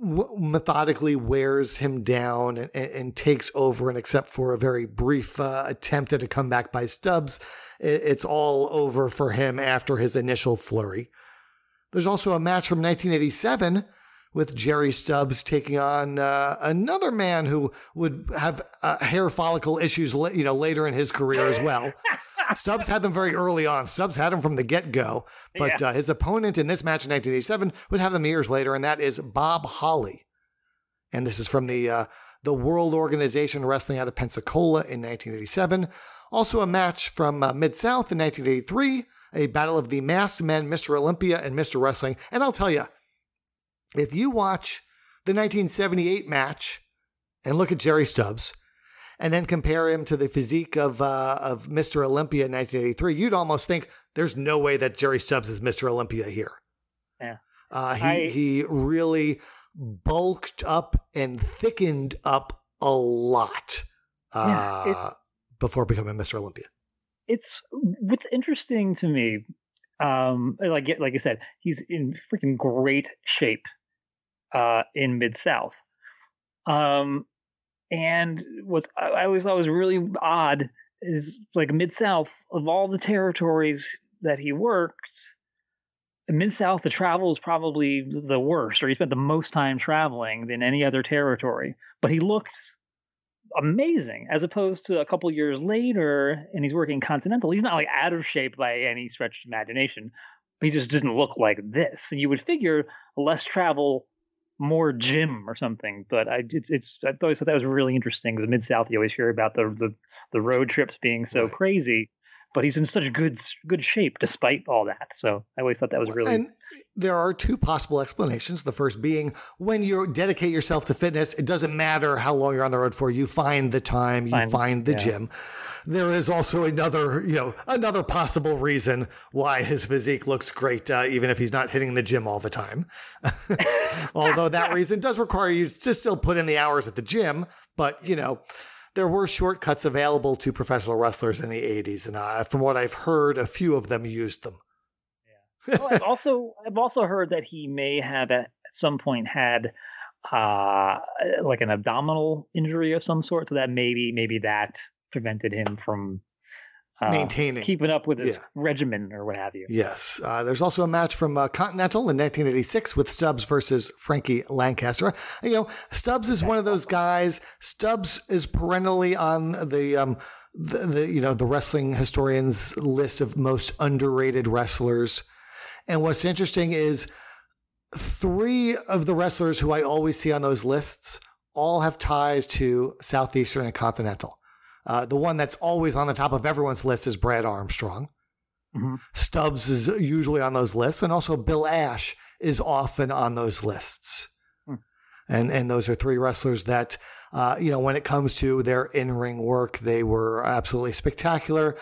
methodically wears him down and, and, takes over. And except for a very brief uh, attempt at a comeback by Stubbs, it, it's all over for him after his initial flurry. There's also a match from 1987 with Jerry Stubbs taking on uh, another man who would have uh, hair follicle issues, you know, later in his career as well. Stubbs had them very early on. Stubbs had them from the get go, but yeah. uh, his opponent in this match in 1987 would have them years later, and that is Bob Holly. And this is from the uh, the World Organization Wrestling out of Pensacola in 1987. Also a match from uh, Mid South in 1983 a battle of the masked men, Mr. Olympia and Mr. Wrestling. And I'll tell you, if you watch the 1978 match and look at Jerry Stubbs, and then compare him to the physique of uh, of Mr. Olympia in 1983, you'd almost think there's no way that Jerry Stubbs is Mr. Olympia here. Yeah. Uh, he I, he really bulked up and thickened up a lot uh, yeah, before becoming Mr. Olympia. It's what's interesting to me. Um, like like I said, he's in freaking great shape uh, in Mid South. Um, and what I always thought was really odd is like Mid South of all the territories that he worked, Mid South the travel is probably the worst, or he spent the most time traveling than any other territory. But he looked amazing as opposed to a couple years later and he's working continental he's not like out of shape by any stretch of imagination he just didn't look like this and you would figure less travel more gym or something. But I it's, it's I always thought that was really interesting because mid South you always hear about the, the the road trips being so crazy, but he's in such good good shape despite all that. So I always thought that was really. And there are two possible explanations. The first being when you dedicate yourself to fitness, it doesn't matter how long you're on the road for. You find the time, you find, find the yeah. gym. There is also another, you know, another possible reason why his physique looks great, uh, even if he's not hitting the gym all the time. Although that reason does require you to still put in the hours at the gym, but you know there were shortcuts available to professional wrestlers in the 80s, and uh, from what I've heard, a few of them used them. Yeah. Well, I've also I've also heard that he may have at some point had uh, like an abdominal injury of some sort, so that maybe maybe that prevented him from uh, maintaining, keeping up with his yeah. regimen or what have you. Yes. Uh, there's also a match from uh, Continental in 1986 with Stubbs versus Frankie Lancaster. You know, Stubbs is one of those guys. Stubbs is perennially on the. Um, the, the you know the wrestling historians list of most underrated wrestlers, and what's interesting is three of the wrestlers who I always see on those lists all have ties to Southeastern and Continental. Uh, the one that's always on the top of everyone's list is Brad Armstrong. Mm-hmm. Stubbs is usually on those lists, and also Bill Ash is often on those lists. Mm. And and those are three wrestlers that, uh, you know, when it comes to their in ring work, they were absolutely spectacular.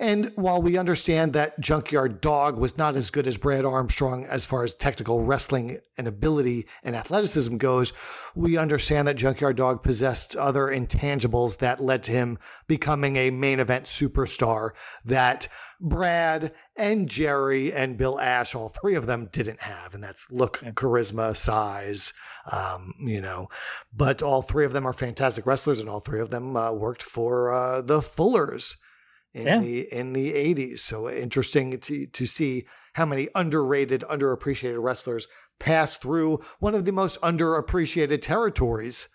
And while we understand that Junkyard Dog was not as good as Brad Armstrong as far as technical wrestling and ability and athleticism goes, we understand that Junkyard Dog possessed other intangibles that led to him becoming a main event superstar that Brad and Jerry and Bill Ash, all three of them didn't have. And that's look, charisma, size, um, you know. But all three of them are fantastic wrestlers, and all three of them uh, worked for uh, the Fullers in yeah. the in the 80s. So interesting to to see how many underrated, underappreciated wrestlers pass through one of the most underappreciated territories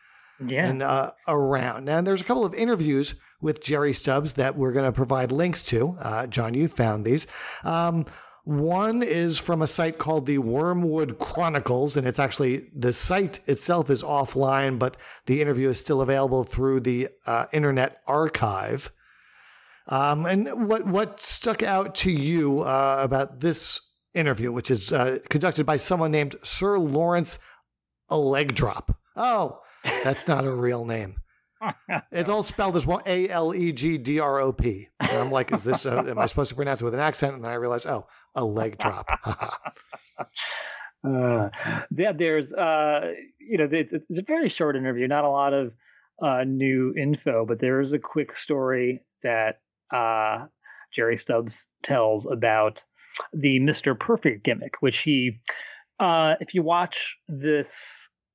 yeah. and uh, around. Now, there's a couple of interviews with Jerry Stubbs that we're going to provide links to. Uh, John, you found these. Um, one is from a site called the Wormwood Chronicles, and it's actually the site itself is offline, but the interview is still available through the uh, Internet Archive. Um, and what what stuck out to you uh, about this interview, which is uh, conducted by someone named Sir Lawrence Alegdrop? Oh, that's not a real name. it's all spelled as one A L E G D R O P. And I'm like, is this? am I supposed to pronounce it with an accent? And then I realize, oh, a leg drop. uh, yeah, there's, uh, you know, it's, it's, a very short interview, not a lot of uh, new info, but there is a quick story that uh, Jerry Stubbs tells about the Mr. Perfect gimmick, which he, uh, if you watch this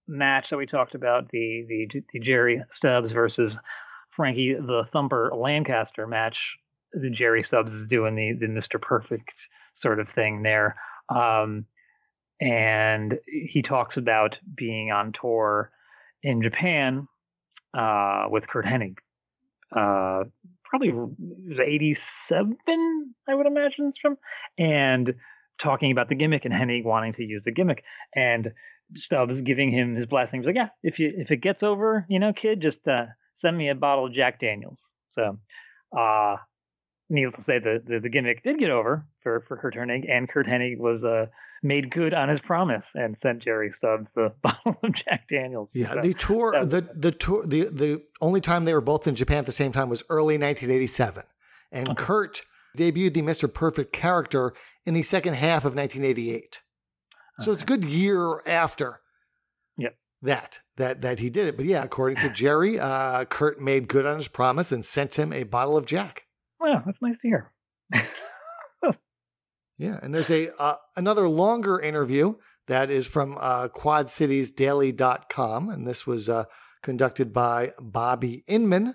match that we talked about, the, the, the Jerry Stubbs versus Frankie the Thumper Lancaster match, the Jerry Stubbs is doing the, the Mr. Perfect sort of thing there. Um, and he talks about being on tour in Japan uh, with Curt Hennig uh, probably 87, I would imagine from, and talking about the gimmick and Hennig wanting to use the gimmick and Stubbs giving him his blessing. He's like, yeah, if you if it gets over, you know, kid, just uh, send me a bottle of Jack Daniels. So, uh, needless to say, the, the, the gimmick did get over for for Curt Hennig, and Curt Hennig was uh, made good on his promise and sent Jerry Stubbs the bottle of Jack Daniels. Yeah, so, the tour, the the tour, the the only time they were both in Japan at the same time was early 1987, and okay. Curt debuted the Mr. Perfect character in the second half of 1988. So okay. it's a good year after. Yep. That that that he did it, but yeah, according to Jerry, uh, Curt made good on his promise and sent him a bottle of Jack. Well, that's nice to hear. yeah, and there's a uh, another longer interview that is from uh, QuadCitiesDaily.com, and this was uh, conducted by Bobby Inman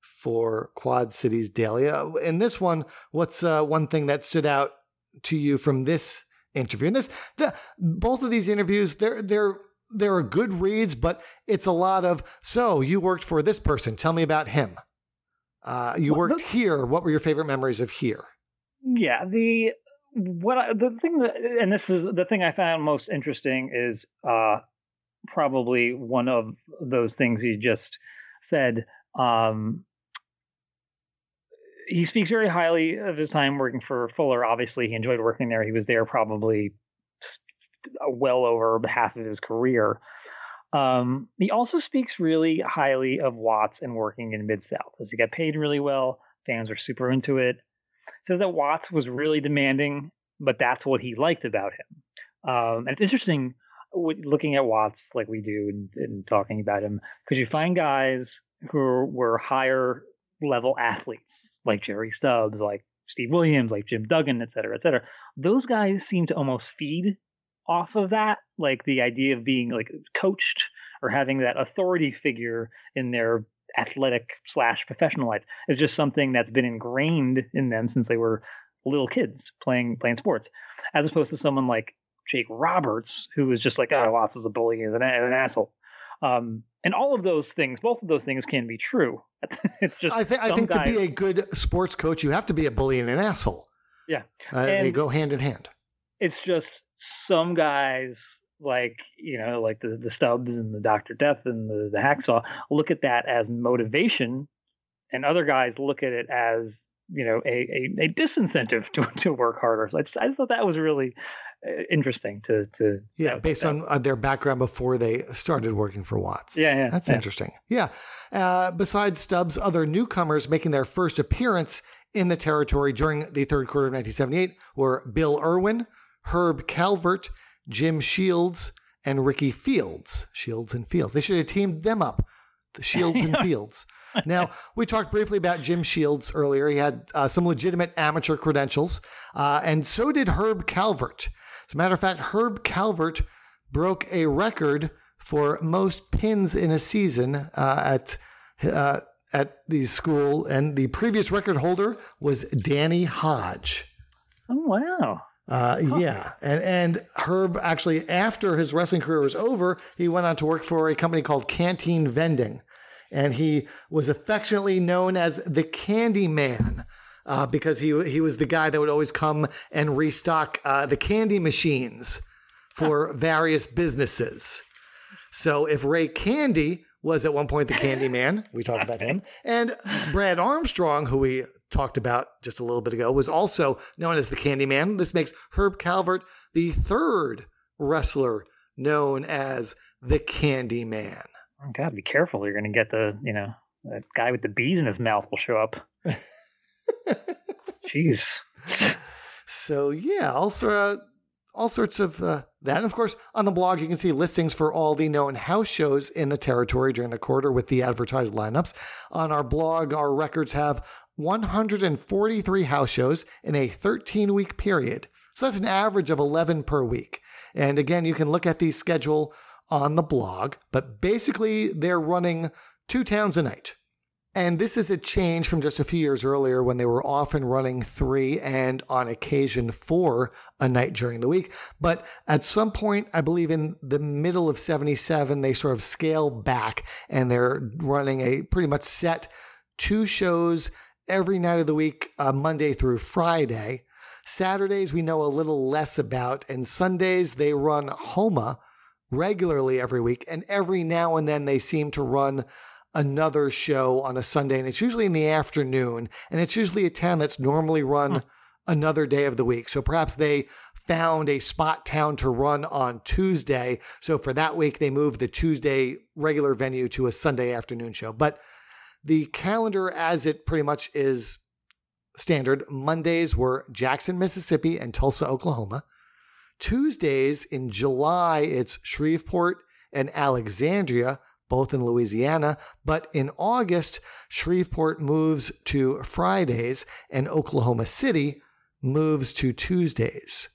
for Quad Cities Daily. Uh, in this one, what's uh, one thing that stood out to you from this interview? And this, the, both of these interviews, they're they're there are good reads, but it's a lot of so you worked for this person. Tell me about him. Uh, you worked the, here. What were your favorite memories of here? Yeah, the what I, the thing that, and this is the thing I found most interesting is uh, probably one of those things he just said. Um, he speaks very highly of his time working for Fuller. Obviously, he enjoyed working there. He was there probably well over half of his career. Um, he also speaks really highly of Watts and working in Mid South, as he got paid really well. Fans are super into it. Says that Watts was really demanding, but that's what he liked about him. Um, and it's interesting looking at Watts like we do and, and talking about him because you find guys who were higher level athletes like Jerry Stubbs, like Steve Williams, like Jim Duggan, et cetera, et cetera. Those guys seem to almost feed off of that, like the idea of being like coached or having that authority figure in their athletic slash professional life is just something that's been ingrained in them since they were little kids playing playing sports, as opposed to someone like Jake Roberts, who was just like, oh, Watts is a bully, he's an, an asshole. Um, and all of those things, both of those things can be true. it's just I, th- I think guys... to be a good sports coach, you have to be a bully and an asshole. Yeah, uh, they go hand in hand. It's just some guys like you know like the the Stubbs and the Doctor Death and the the Hacksaw look at that as motivation, and other guys look at it as you know a a, a disincentive to to work harder. So I just, I just thought that was really uh, interesting to to yeah based on uh, their background before they started working for Watts. Yeah, yeah, that's yeah. interesting. Yeah. Uh, besides Stubbs, other newcomers making their first appearance in the territory during the third quarter of 1978 were Bill Irwin, Herb Calvert, Jim Shields, and Ricky Fields. Shields and Fields. They should have teamed them up. The Shields and Fields. Now, we talked briefly about Jim Shields earlier. He had uh, some legitimate amateur credentials, uh, and so did Herb Calvert. As a matter of fact, Herb Calvert broke a record for most pins in a season uh, at uh, at the school, and the previous record holder was Danny Hodge. Oh wow! Uh, huh. Yeah, and and Herb actually after his wrestling career was over, he went on to work for a company called Canteen Vending, and he was affectionately known as the Candy Man. Uh, because he he was the guy that would always come and restock uh, the candy machines for various businesses. So if Ray Candy was at one point the Candy Man, we talked about him, and Brad Armstrong, who we talked about just a little bit ago, was also known as the Candyman. This makes Herb Calvert the third wrestler known as the Candyman. Oh, God, be careful. You're going to get the, you know, that guy with the bees in his mouth will show up. Jeez. So, yeah, also uh, all sorts of uh, that. And of course, on the blog, you can see listings for all the known house shows in the territory during the quarter with the advertised lineups. On our blog, our records have 143 house shows in a 13 week period. So that's an average of 11 per week. And again, you can look at the schedule on the blog, but basically they're running two towns a night. And this is a change from just a few years earlier when they were often running three and on occasion four a night during the week. But at some point, I believe in the middle of 77, they sort of scale back and they're running a pretty much set two shows every night of the week, uh, Monday through Friday. Saturdays, we know a little less about, and Sundays, they run Houma regularly every week. And every now and then, they seem to run another show on a Sunday, and it's usually in the afternoon, and it's usually a town that's normally run huh. another day of the week. So perhaps they found a spot town to run on Tuesday. So for that week, they moved the Tuesday regular venue to a Sunday afternoon show. But the calendar, as it pretty much is standard, Mondays were Jackson, Mississippi, and Tulsa, Oklahoma. Tuesdays in July, it's Shreveport and Alexandria, both in Louisiana. But in August, Shreveport moves to Fridays and Oklahoma City moves to Tuesdays.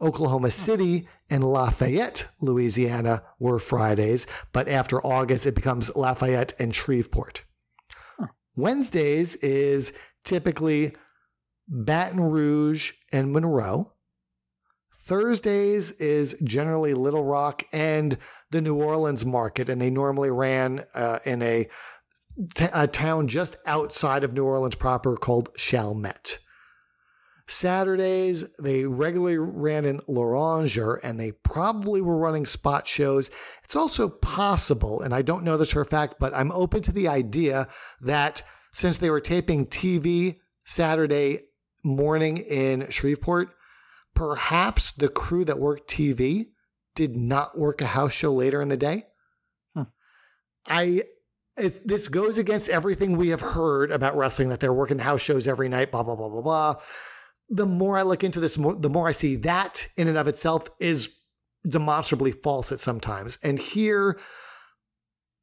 Oklahoma City and Lafayette, Louisiana were Fridays, but after August, it becomes Lafayette and Shreveport. Huh. Wednesdays is typically Baton Rouge and Monroe. Thursdays is generally Little Rock and the New Orleans market, and they normally ran uh, in a, t- a town just outside of New Orleans proper called Chalmette. Saturdays, they regularly ran in Loranger and they probably were running spot shows. It's also possible, and I don't know this for a fact, but I'm open to the idea that since they were taping TV Saturday morning in Shreveport, perhaps the crew that worked TV did not work a house show later in the day. Hmm. I it, this goes against everything we have heard about wrestling that they're working house shows every night, blah blah blah blah blah. The more I look into this, the more I see that in and of itself is demonstrably false at sometimes. And here,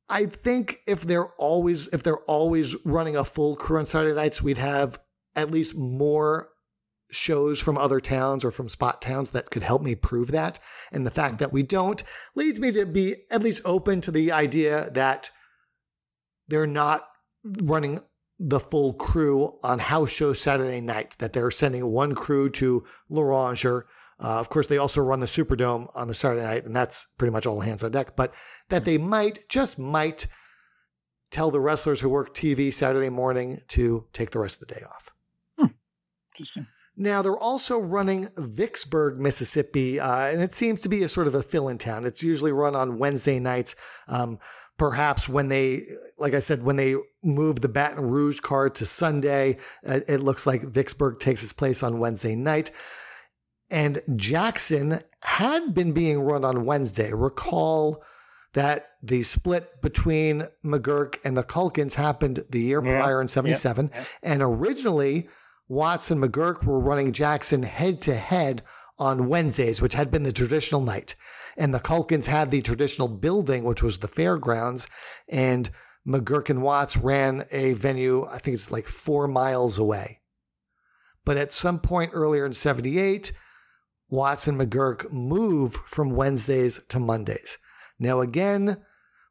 I think if they're always if they're always running a full crew on Saturday nights, we'd have at least more shows from other towns or from spot towns that could help me prove that. And the fact that we don't leads me to be at least open to the idea that they're not running the full crew on house show Saturday night, that they're sending one crew to Loranger. Uh, of course, they also run the Superdome on the Saturday night, and that's pretty much all hands on deck. But that they might, just might, tell the wrestlers who work TV Saturday morning to take the rest of the day off. Hmm. Interesting. Now, they're also running Vicksburg, Mississippi, uh, and it seems to be a sort of a fill in town. It's usually run on Wednesday nights. Um, perhaps when they, like I said, when they move the Baton Rouge card to Sunday, uh, it looks like Vicksburg takes its place on Wednesday night. And Jackson had been being run on Wednesday. Recall that the split between McGuirk and the Culkins happened the year yeah. prior in 77. Yeah. And originally, Watts and McGuirk were running Jackson head to head on Wednesdays, which had been the traditional night. And the Culkins had the traditional building, which was the fairgrounds. And McGuirk and Watts ran a venue, I think it's like four miles away. But at some point earlier in 78, Watts and McGuirk move from Wednesdays to Mondays. Now, again,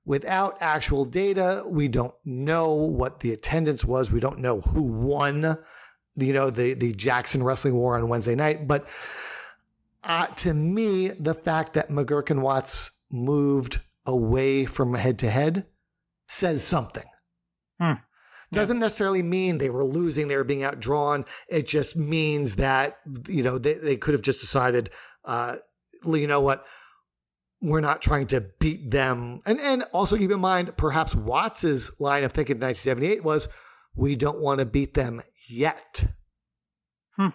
without actual data, we don't know what the attendance was. We don't know who won you know, the, the Jackson Wrestling War on Wednesday night. But uh, to me, the fact that McGuirk and Watts moved away from head to head says something. Hmm. Doesn't necessarily mean they were losing, they were being outdrawn. It just means that, you know, they, they could have just decided, uh, you know what, we're not trying to beat them. And and also keep in mind, perhaps Watts's line of thinking in 1978 was, we don't want to beat them yet. Hmm.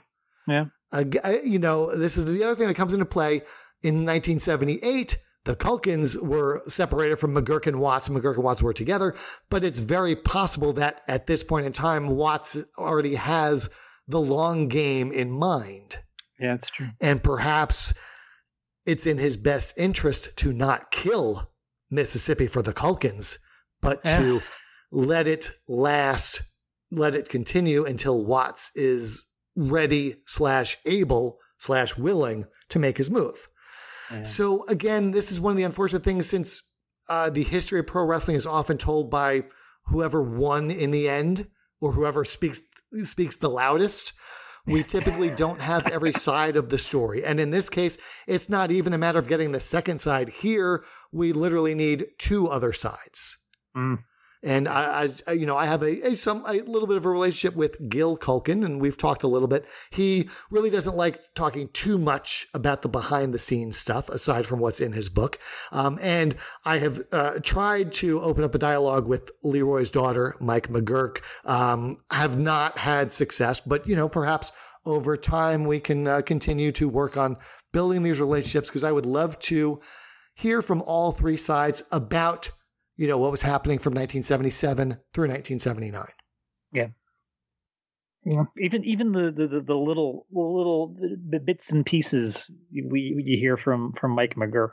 Yeah. Uh, you know, this is the other thing that comes into play. In 1978, the Culkins were separated from McGuirk and Watts. McGuirk and Watts were together, but it's very possible that at this point in time, Watts already has the long game in mind. Yeah, that's true. And perhaps it's in his best interest to not kill Mississippi for the Culkins, but yeah. to let it last let it continue until Watts is ready slash able slash willing to make his move. Yeah. So again, this is one of the unfortunate things since uh, the history of pro wrestling is often told by whoever won in the end or whoever speaks speaks the loudest. We typically don't have every side of the story. And in this case, it's not even a matter of getting the second side. Here, we literally need two other sides. Mm. And I, I, you know, I have a, a some a little bit of a relationship with Gil Culkin, and we've talked a little bit. He really doesn't like talking too much about the behind the scenes stuff, aside from what's in his book. Um, and I have uh, tried to open up a dialogue with Leroy's daughter, Mike McGuirk. Um, have not had success, but you know, perhaps over time we can uh, continue to work on building these relationships because I would love to hear from all three sides about you know what was happening from 1977 through 1979. Yeah. Yeah, even even the, the, the little little the bits and pieces we you hear from from Mike McGuirk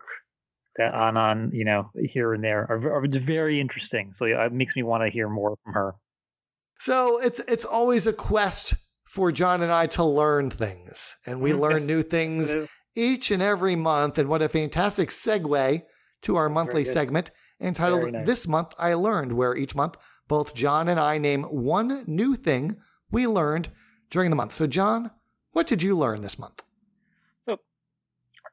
that on on you know here and there are, are very interesting. So it makes me want to hear more from her. So it's it's always a quest for John and I to learn things, and we mm-hmm. learn new things each and every month. And what a fantastic segue to our monthly segment entitled nice. This Month I Learned, where each month both John and I name one new thing we learned during the month. So, John, what did you learn this month? So,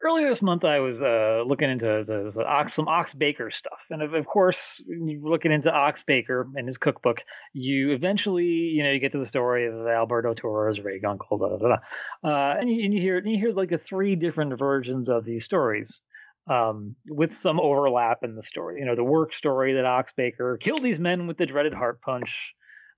earlier this month, I was uh, looking into the, the Ox, some Ox Baker stuff, and of, of course, looking into Ox Baker and his cookbook, you eventually, you know, you get to the story of Alberto Torres, Ray Gunkel, blah, blah, blah. Uh, and, you, and you hear and you hear like the three different versions of these stories. Um, with some overlap in the story, you know, the work story that Ox Baker killed these men with the dreaded heart punch.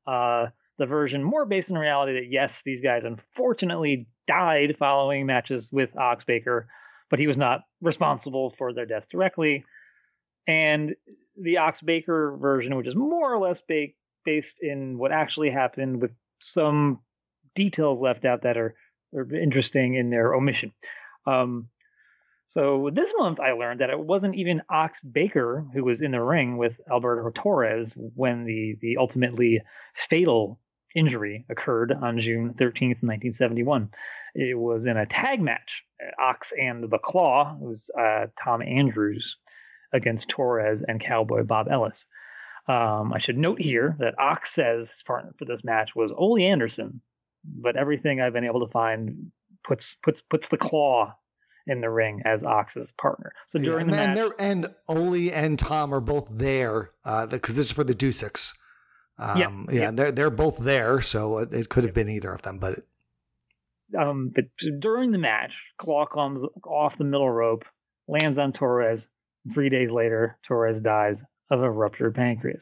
Uh, the version more based in reality that yes, these guys unfortunately died following matches with Ox Baker, but he was not responsible for their deaths directly. And the Ox Baker version, which is more or less ba- based in what actually happened, with some details left out that are, are interesting in their omission. Um, so this month, I learned that it wasn't even Ox Baker who was in the ring with Alberto Torres when the the ultimately fatal injury occurred on June 13th, 1971. It was in a tag match, Ox and the Claw. It was uh, Tom Andrews against Torres and Cowboy Bob Ellis. Um, I should note here that Ox says his partner for this match was Ole Anderson, but everything I've been able to find puts puts puts the Claw in the ring as Ox's partner. So during yeah, the match, and Ole and Tom are both there because uh, this is for the Duseks. Um, yeah, yeah, yeah, they're they're both there, so it, it could have been either of them, but. It, um, but during the match, Claw comes off the middle rope, lands on Torres. Three days later, Torres dies of a ruptured pancreas.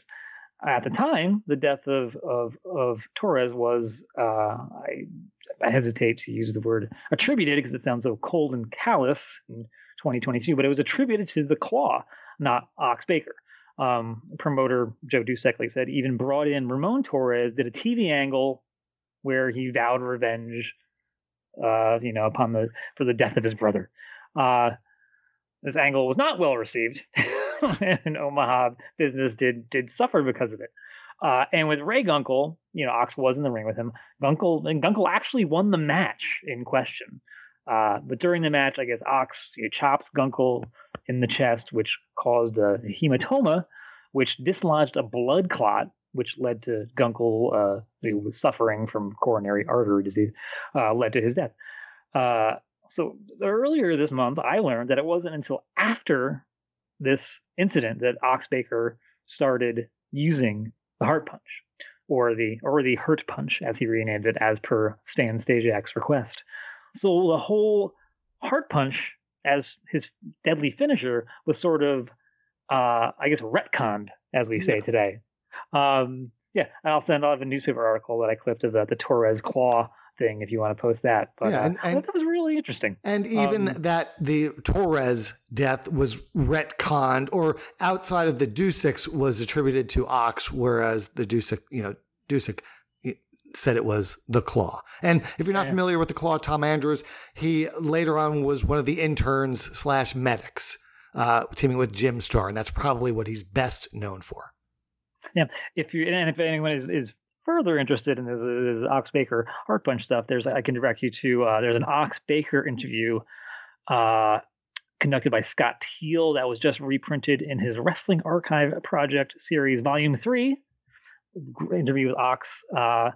At the time, the death of of, of Torres was uh, I, I hesitate to use the word attributed because it sounds so cold and callous in 2022, but it was attributed to the Claw, not Ox Baker um, promoter Joe Dusek, like said, even brought in Ramon Torres, did a TV angle where he vowed revenge, uh, you know, upon the for the death of his brother. Uh, this angle was not well received, and Omaha business did did suffer because of it. Uh, and with Ray Gunkel, you know, Ox was in the ring with him. Gunkel and Gunkel actually won the match in question. Uh, but during the match, I guess Ox you know, chops Gunkel in the chest, which caused a hematoma, which dislodged a blood clot, which led to Gunkel, uh, who was suffering from coronary artery disease, uh, led to his death. Uh, so earlier this month, I learned that it wasn't until after this incident that Ox Baker started using the heart punch, or the or the hurt punch, as he renamed it, as per Stan Stasiak's request. So the whole heart punch as his deadly finisher was sort of, uh, I guess, retconned, as we say yeah. today. Um, yeah, I'll send off a newspaper article that I clipped of the, the Torres Claw thing if you want to post that. But yeah, and, uh, and that was really interesting. And even um, that the Torres death was retconned or outside of the Duseks was attributed to Ox, whereas the Dusek, you know, Dusek said it was the Claw. And if you're not yeah. familiar with the Claw, Tom Andrews, he later on was one of the interns slash medics, uh, teaming with Jim Starr, and that's probably what he's best known for. Yeah, if you and if anyone is, is further interested in this Ox Baker Heart Punch stuff, there's I can direct you to uh, there's an Ox Baker interview. Uh, conducted by Scott Teal that was just reprinted in his Wrestling Archive Project series, Volume Three. Interview with Ox. Uh,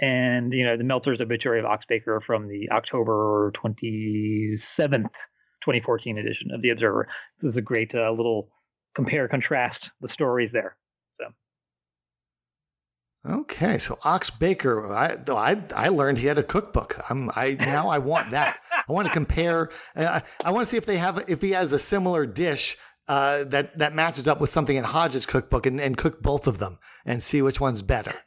and you know the Meltzer's obituary of Ox Baker from the October 27th, 2014 edition of the Observer. This is a great uh, little compare contrast the stories there. Okay, so Ox Baker, I I, I learned he had a cookbook. I'm I now I want that. I want to compare. I, I want to see if they have if he has a similar dish uh, that that matches up with something in Hodge's cookbook and, and cook both of them and see which one's better.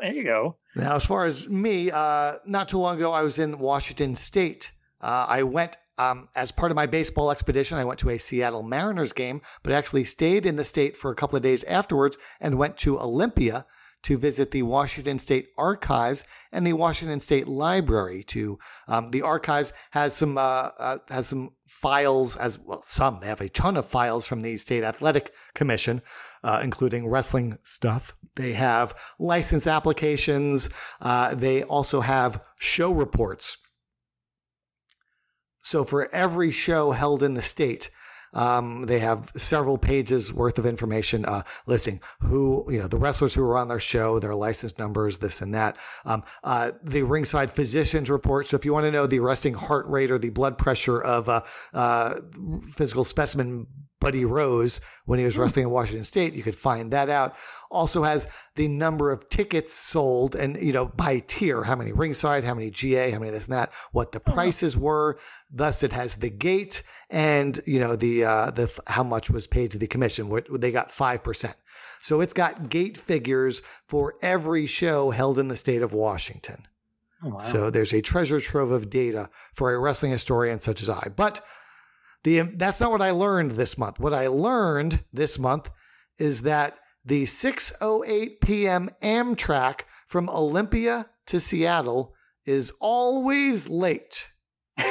There you go. Now, as far as me, uh, not too long ago, I was in Washington State. Uh, I went um, as part of my baseball expedition. I went to a Seattle Mariners game, but actually stayed in the state for a couple of days afterwards and went to Olympia to visit the Washington State Archives and the Washington State Library. To um, the archives has some uh, uh, has some files as well. Some they have a ton of files from the State Athletic Commission, uh, including wrestling stuff. They have license applications. Uh, they also have show reports. So for every show held in the state, um, they have several pages worth of information uh, listing who, you know, the wrestlers who were on their show, their license numbers, this and that. Um, uh, the ringside physicians report. So if you want to know the resting heart rate or the blood pressure of a uh, physical specimen Buddy Rose when he was hmm. wrestling in Washington State. You could find that out. Also has the number of tickets sold and, you know, by tier, how many ringside, how many GA, how many this and that, what the oh, prices were. Thus, it has the gate and, you know, the, uh, the, how much was paid to the commission. What they got 5%. So it's got gate figures for every show held in the state of Washington. Oh, wow. So there's a treasure trove of data for a wrestling historian such as I. But the that's not what I learned this month. What I learned this month is that the 6:08 p.m. Amtrak from Olympia to Seattle is always late.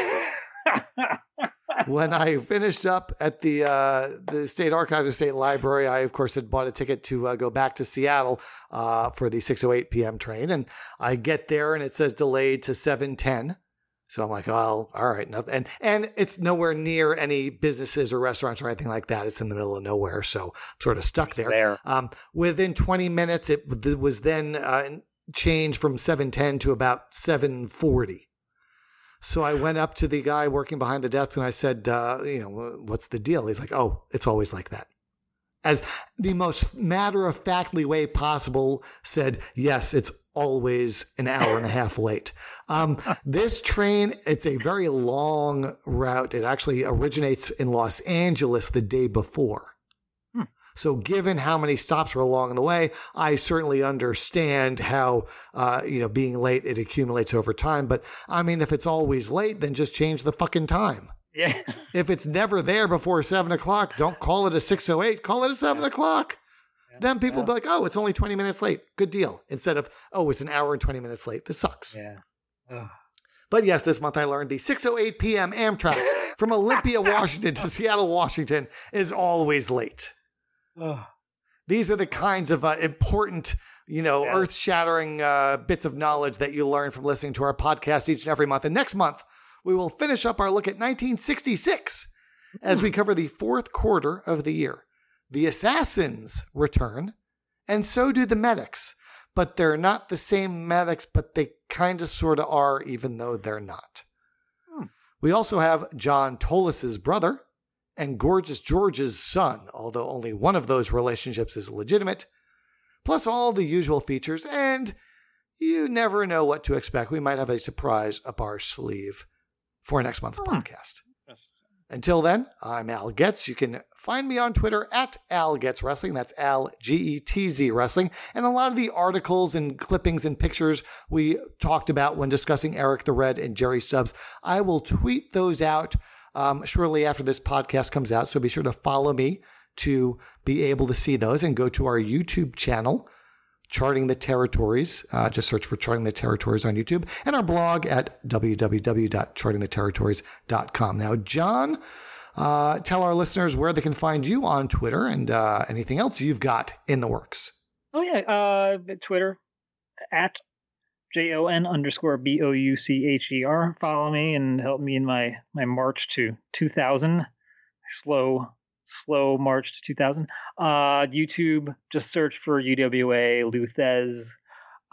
when I finished up at the uh, the State Archives and State Library, I of course had bought a ticket to uh, go back to Seattle uh, for the 6:08 p.m. train, and I get there and it says delayed to 7:10. So I'm like, oh, all right. Nothing. And, and it's nowhere near any businesses or restaurants or anything like that. It's in the middle of nowhere. So I'm sort of stuck there. there. Um, within 20 minutes, it was then uh, changed from 710 to about 740. So I went up to the guy working behind the desk and I said, uh, you know, what's the deal? He's like, oh, it's always like that as the most matter of factly way possible, said, Yes, it's always an hour and a half late. Um, this train, it's a very long route. It actually originates in Los Angeles the day before. Hmm. So, given how many stops are along the way, I certainly understand how, uh, you know, being late, it accumulates over time. But I mean, if it's always late, then just change the fucking time. Yeah. if it's never there before seven o'clock, don't call it a six oh eight. Call it a seven o'clock. Yeah. Then people yeah. be like, "Oh, it's only twenty minutes late. Good deal." Instead of, "Oh, it's an hour and twenty minutes late. This sucks." Yeah. Ugh. But yes, this month I learned the 6:08 p.m. Amtrak from Olympia, Washington to Seattle, Washington is always late. Ugh. These are the kinds of uh, important, you know, earth-shattering uh, bits of knowledge that you learn from listening to our podcast each and every month. And next month we will finish up our look at 1966 as we hmm. cover the fourth quarter of the year. The assassins return, and so do the medics, but they're not the same medics, but they kind of sort of are, even though they're not. Hmm. We also have John Tolus's brother and Gorgeous George's son, although only one of those relationships is legitimate, plus all the usual features, and you never know what to expect. We might have a surprise up our sleeve for next month's hmm. podcast. Until then, I'm Al Getz. You can find me on Twitter at Al Getz Wrestling. That's Al G E T Z Wrestling. And a lot of the articles and clippings and pictures we talked about when discussing Eric the Red and Jerry Stubbs, I will tweet those out um, shortly after this podcast comes out. So be sure to follow me to be able to see those and go to our YouTube channel Charting the Territories. Uh, just search for Charting the Territories on YouTube and our blog at www.chartingtheterritories.com. Now, John, uh, tell our listeners where they can find you on Twitter and uh, anything else you've got in the works. Oh, yeah. Uh, Twitter at J O N underscore B O U C H E R. Follow me and help me in my, my march to 2000. Slow slow march to 2000. Uh, YouTube, just search for UWA Lou Thesz.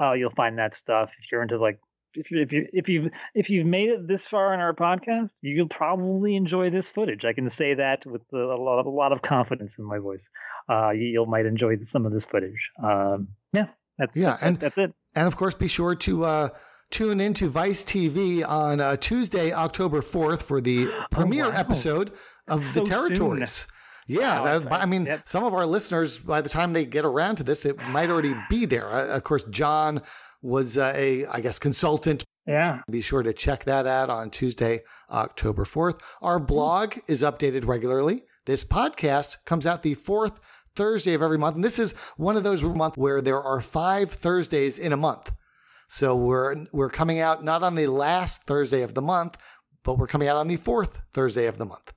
Uh, you'll find that stuff. If you're into like, if you if you if you've if you've made it this far in our podcast, you'll probably enjoy this footage. I can say that with a lot of a lot of confidence in my voice. Uh, you, you might enjoy some of this footage. Um, yeah, That's, yeah, that's, and that's it. And of course, be sure to uh, tune into Vice TV on uh, Tuesday, October 4th for the oh, premiere wow. episode of so The Territories. Yeah, wow, that, I mean, yep. some of our listeners, by the time they get around to this, it might already be there. Uh, of course, John was uh, a, I guess, consultant. Yeah. Be sure to check that out on Tuesday, October 4th. Our blog is updated regularly. This podcast comes out the fourth Thursday of every month. And this is one of those months where there are five Thursdays in a month. So we're we're coming out not on the last Thursday of the month, but we're coming out on the fourth Thursday of the month.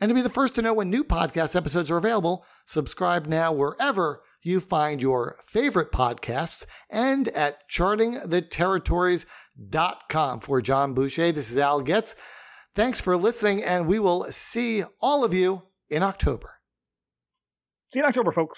And to be the first to know when new podcast episodes are available, subscribe now wherever you find your favorite podcasts and at chartingtheterritories.com. For John Boucher, this is Al Getz. Thanks for listening, and we will see all of you in October. See you in October, folks.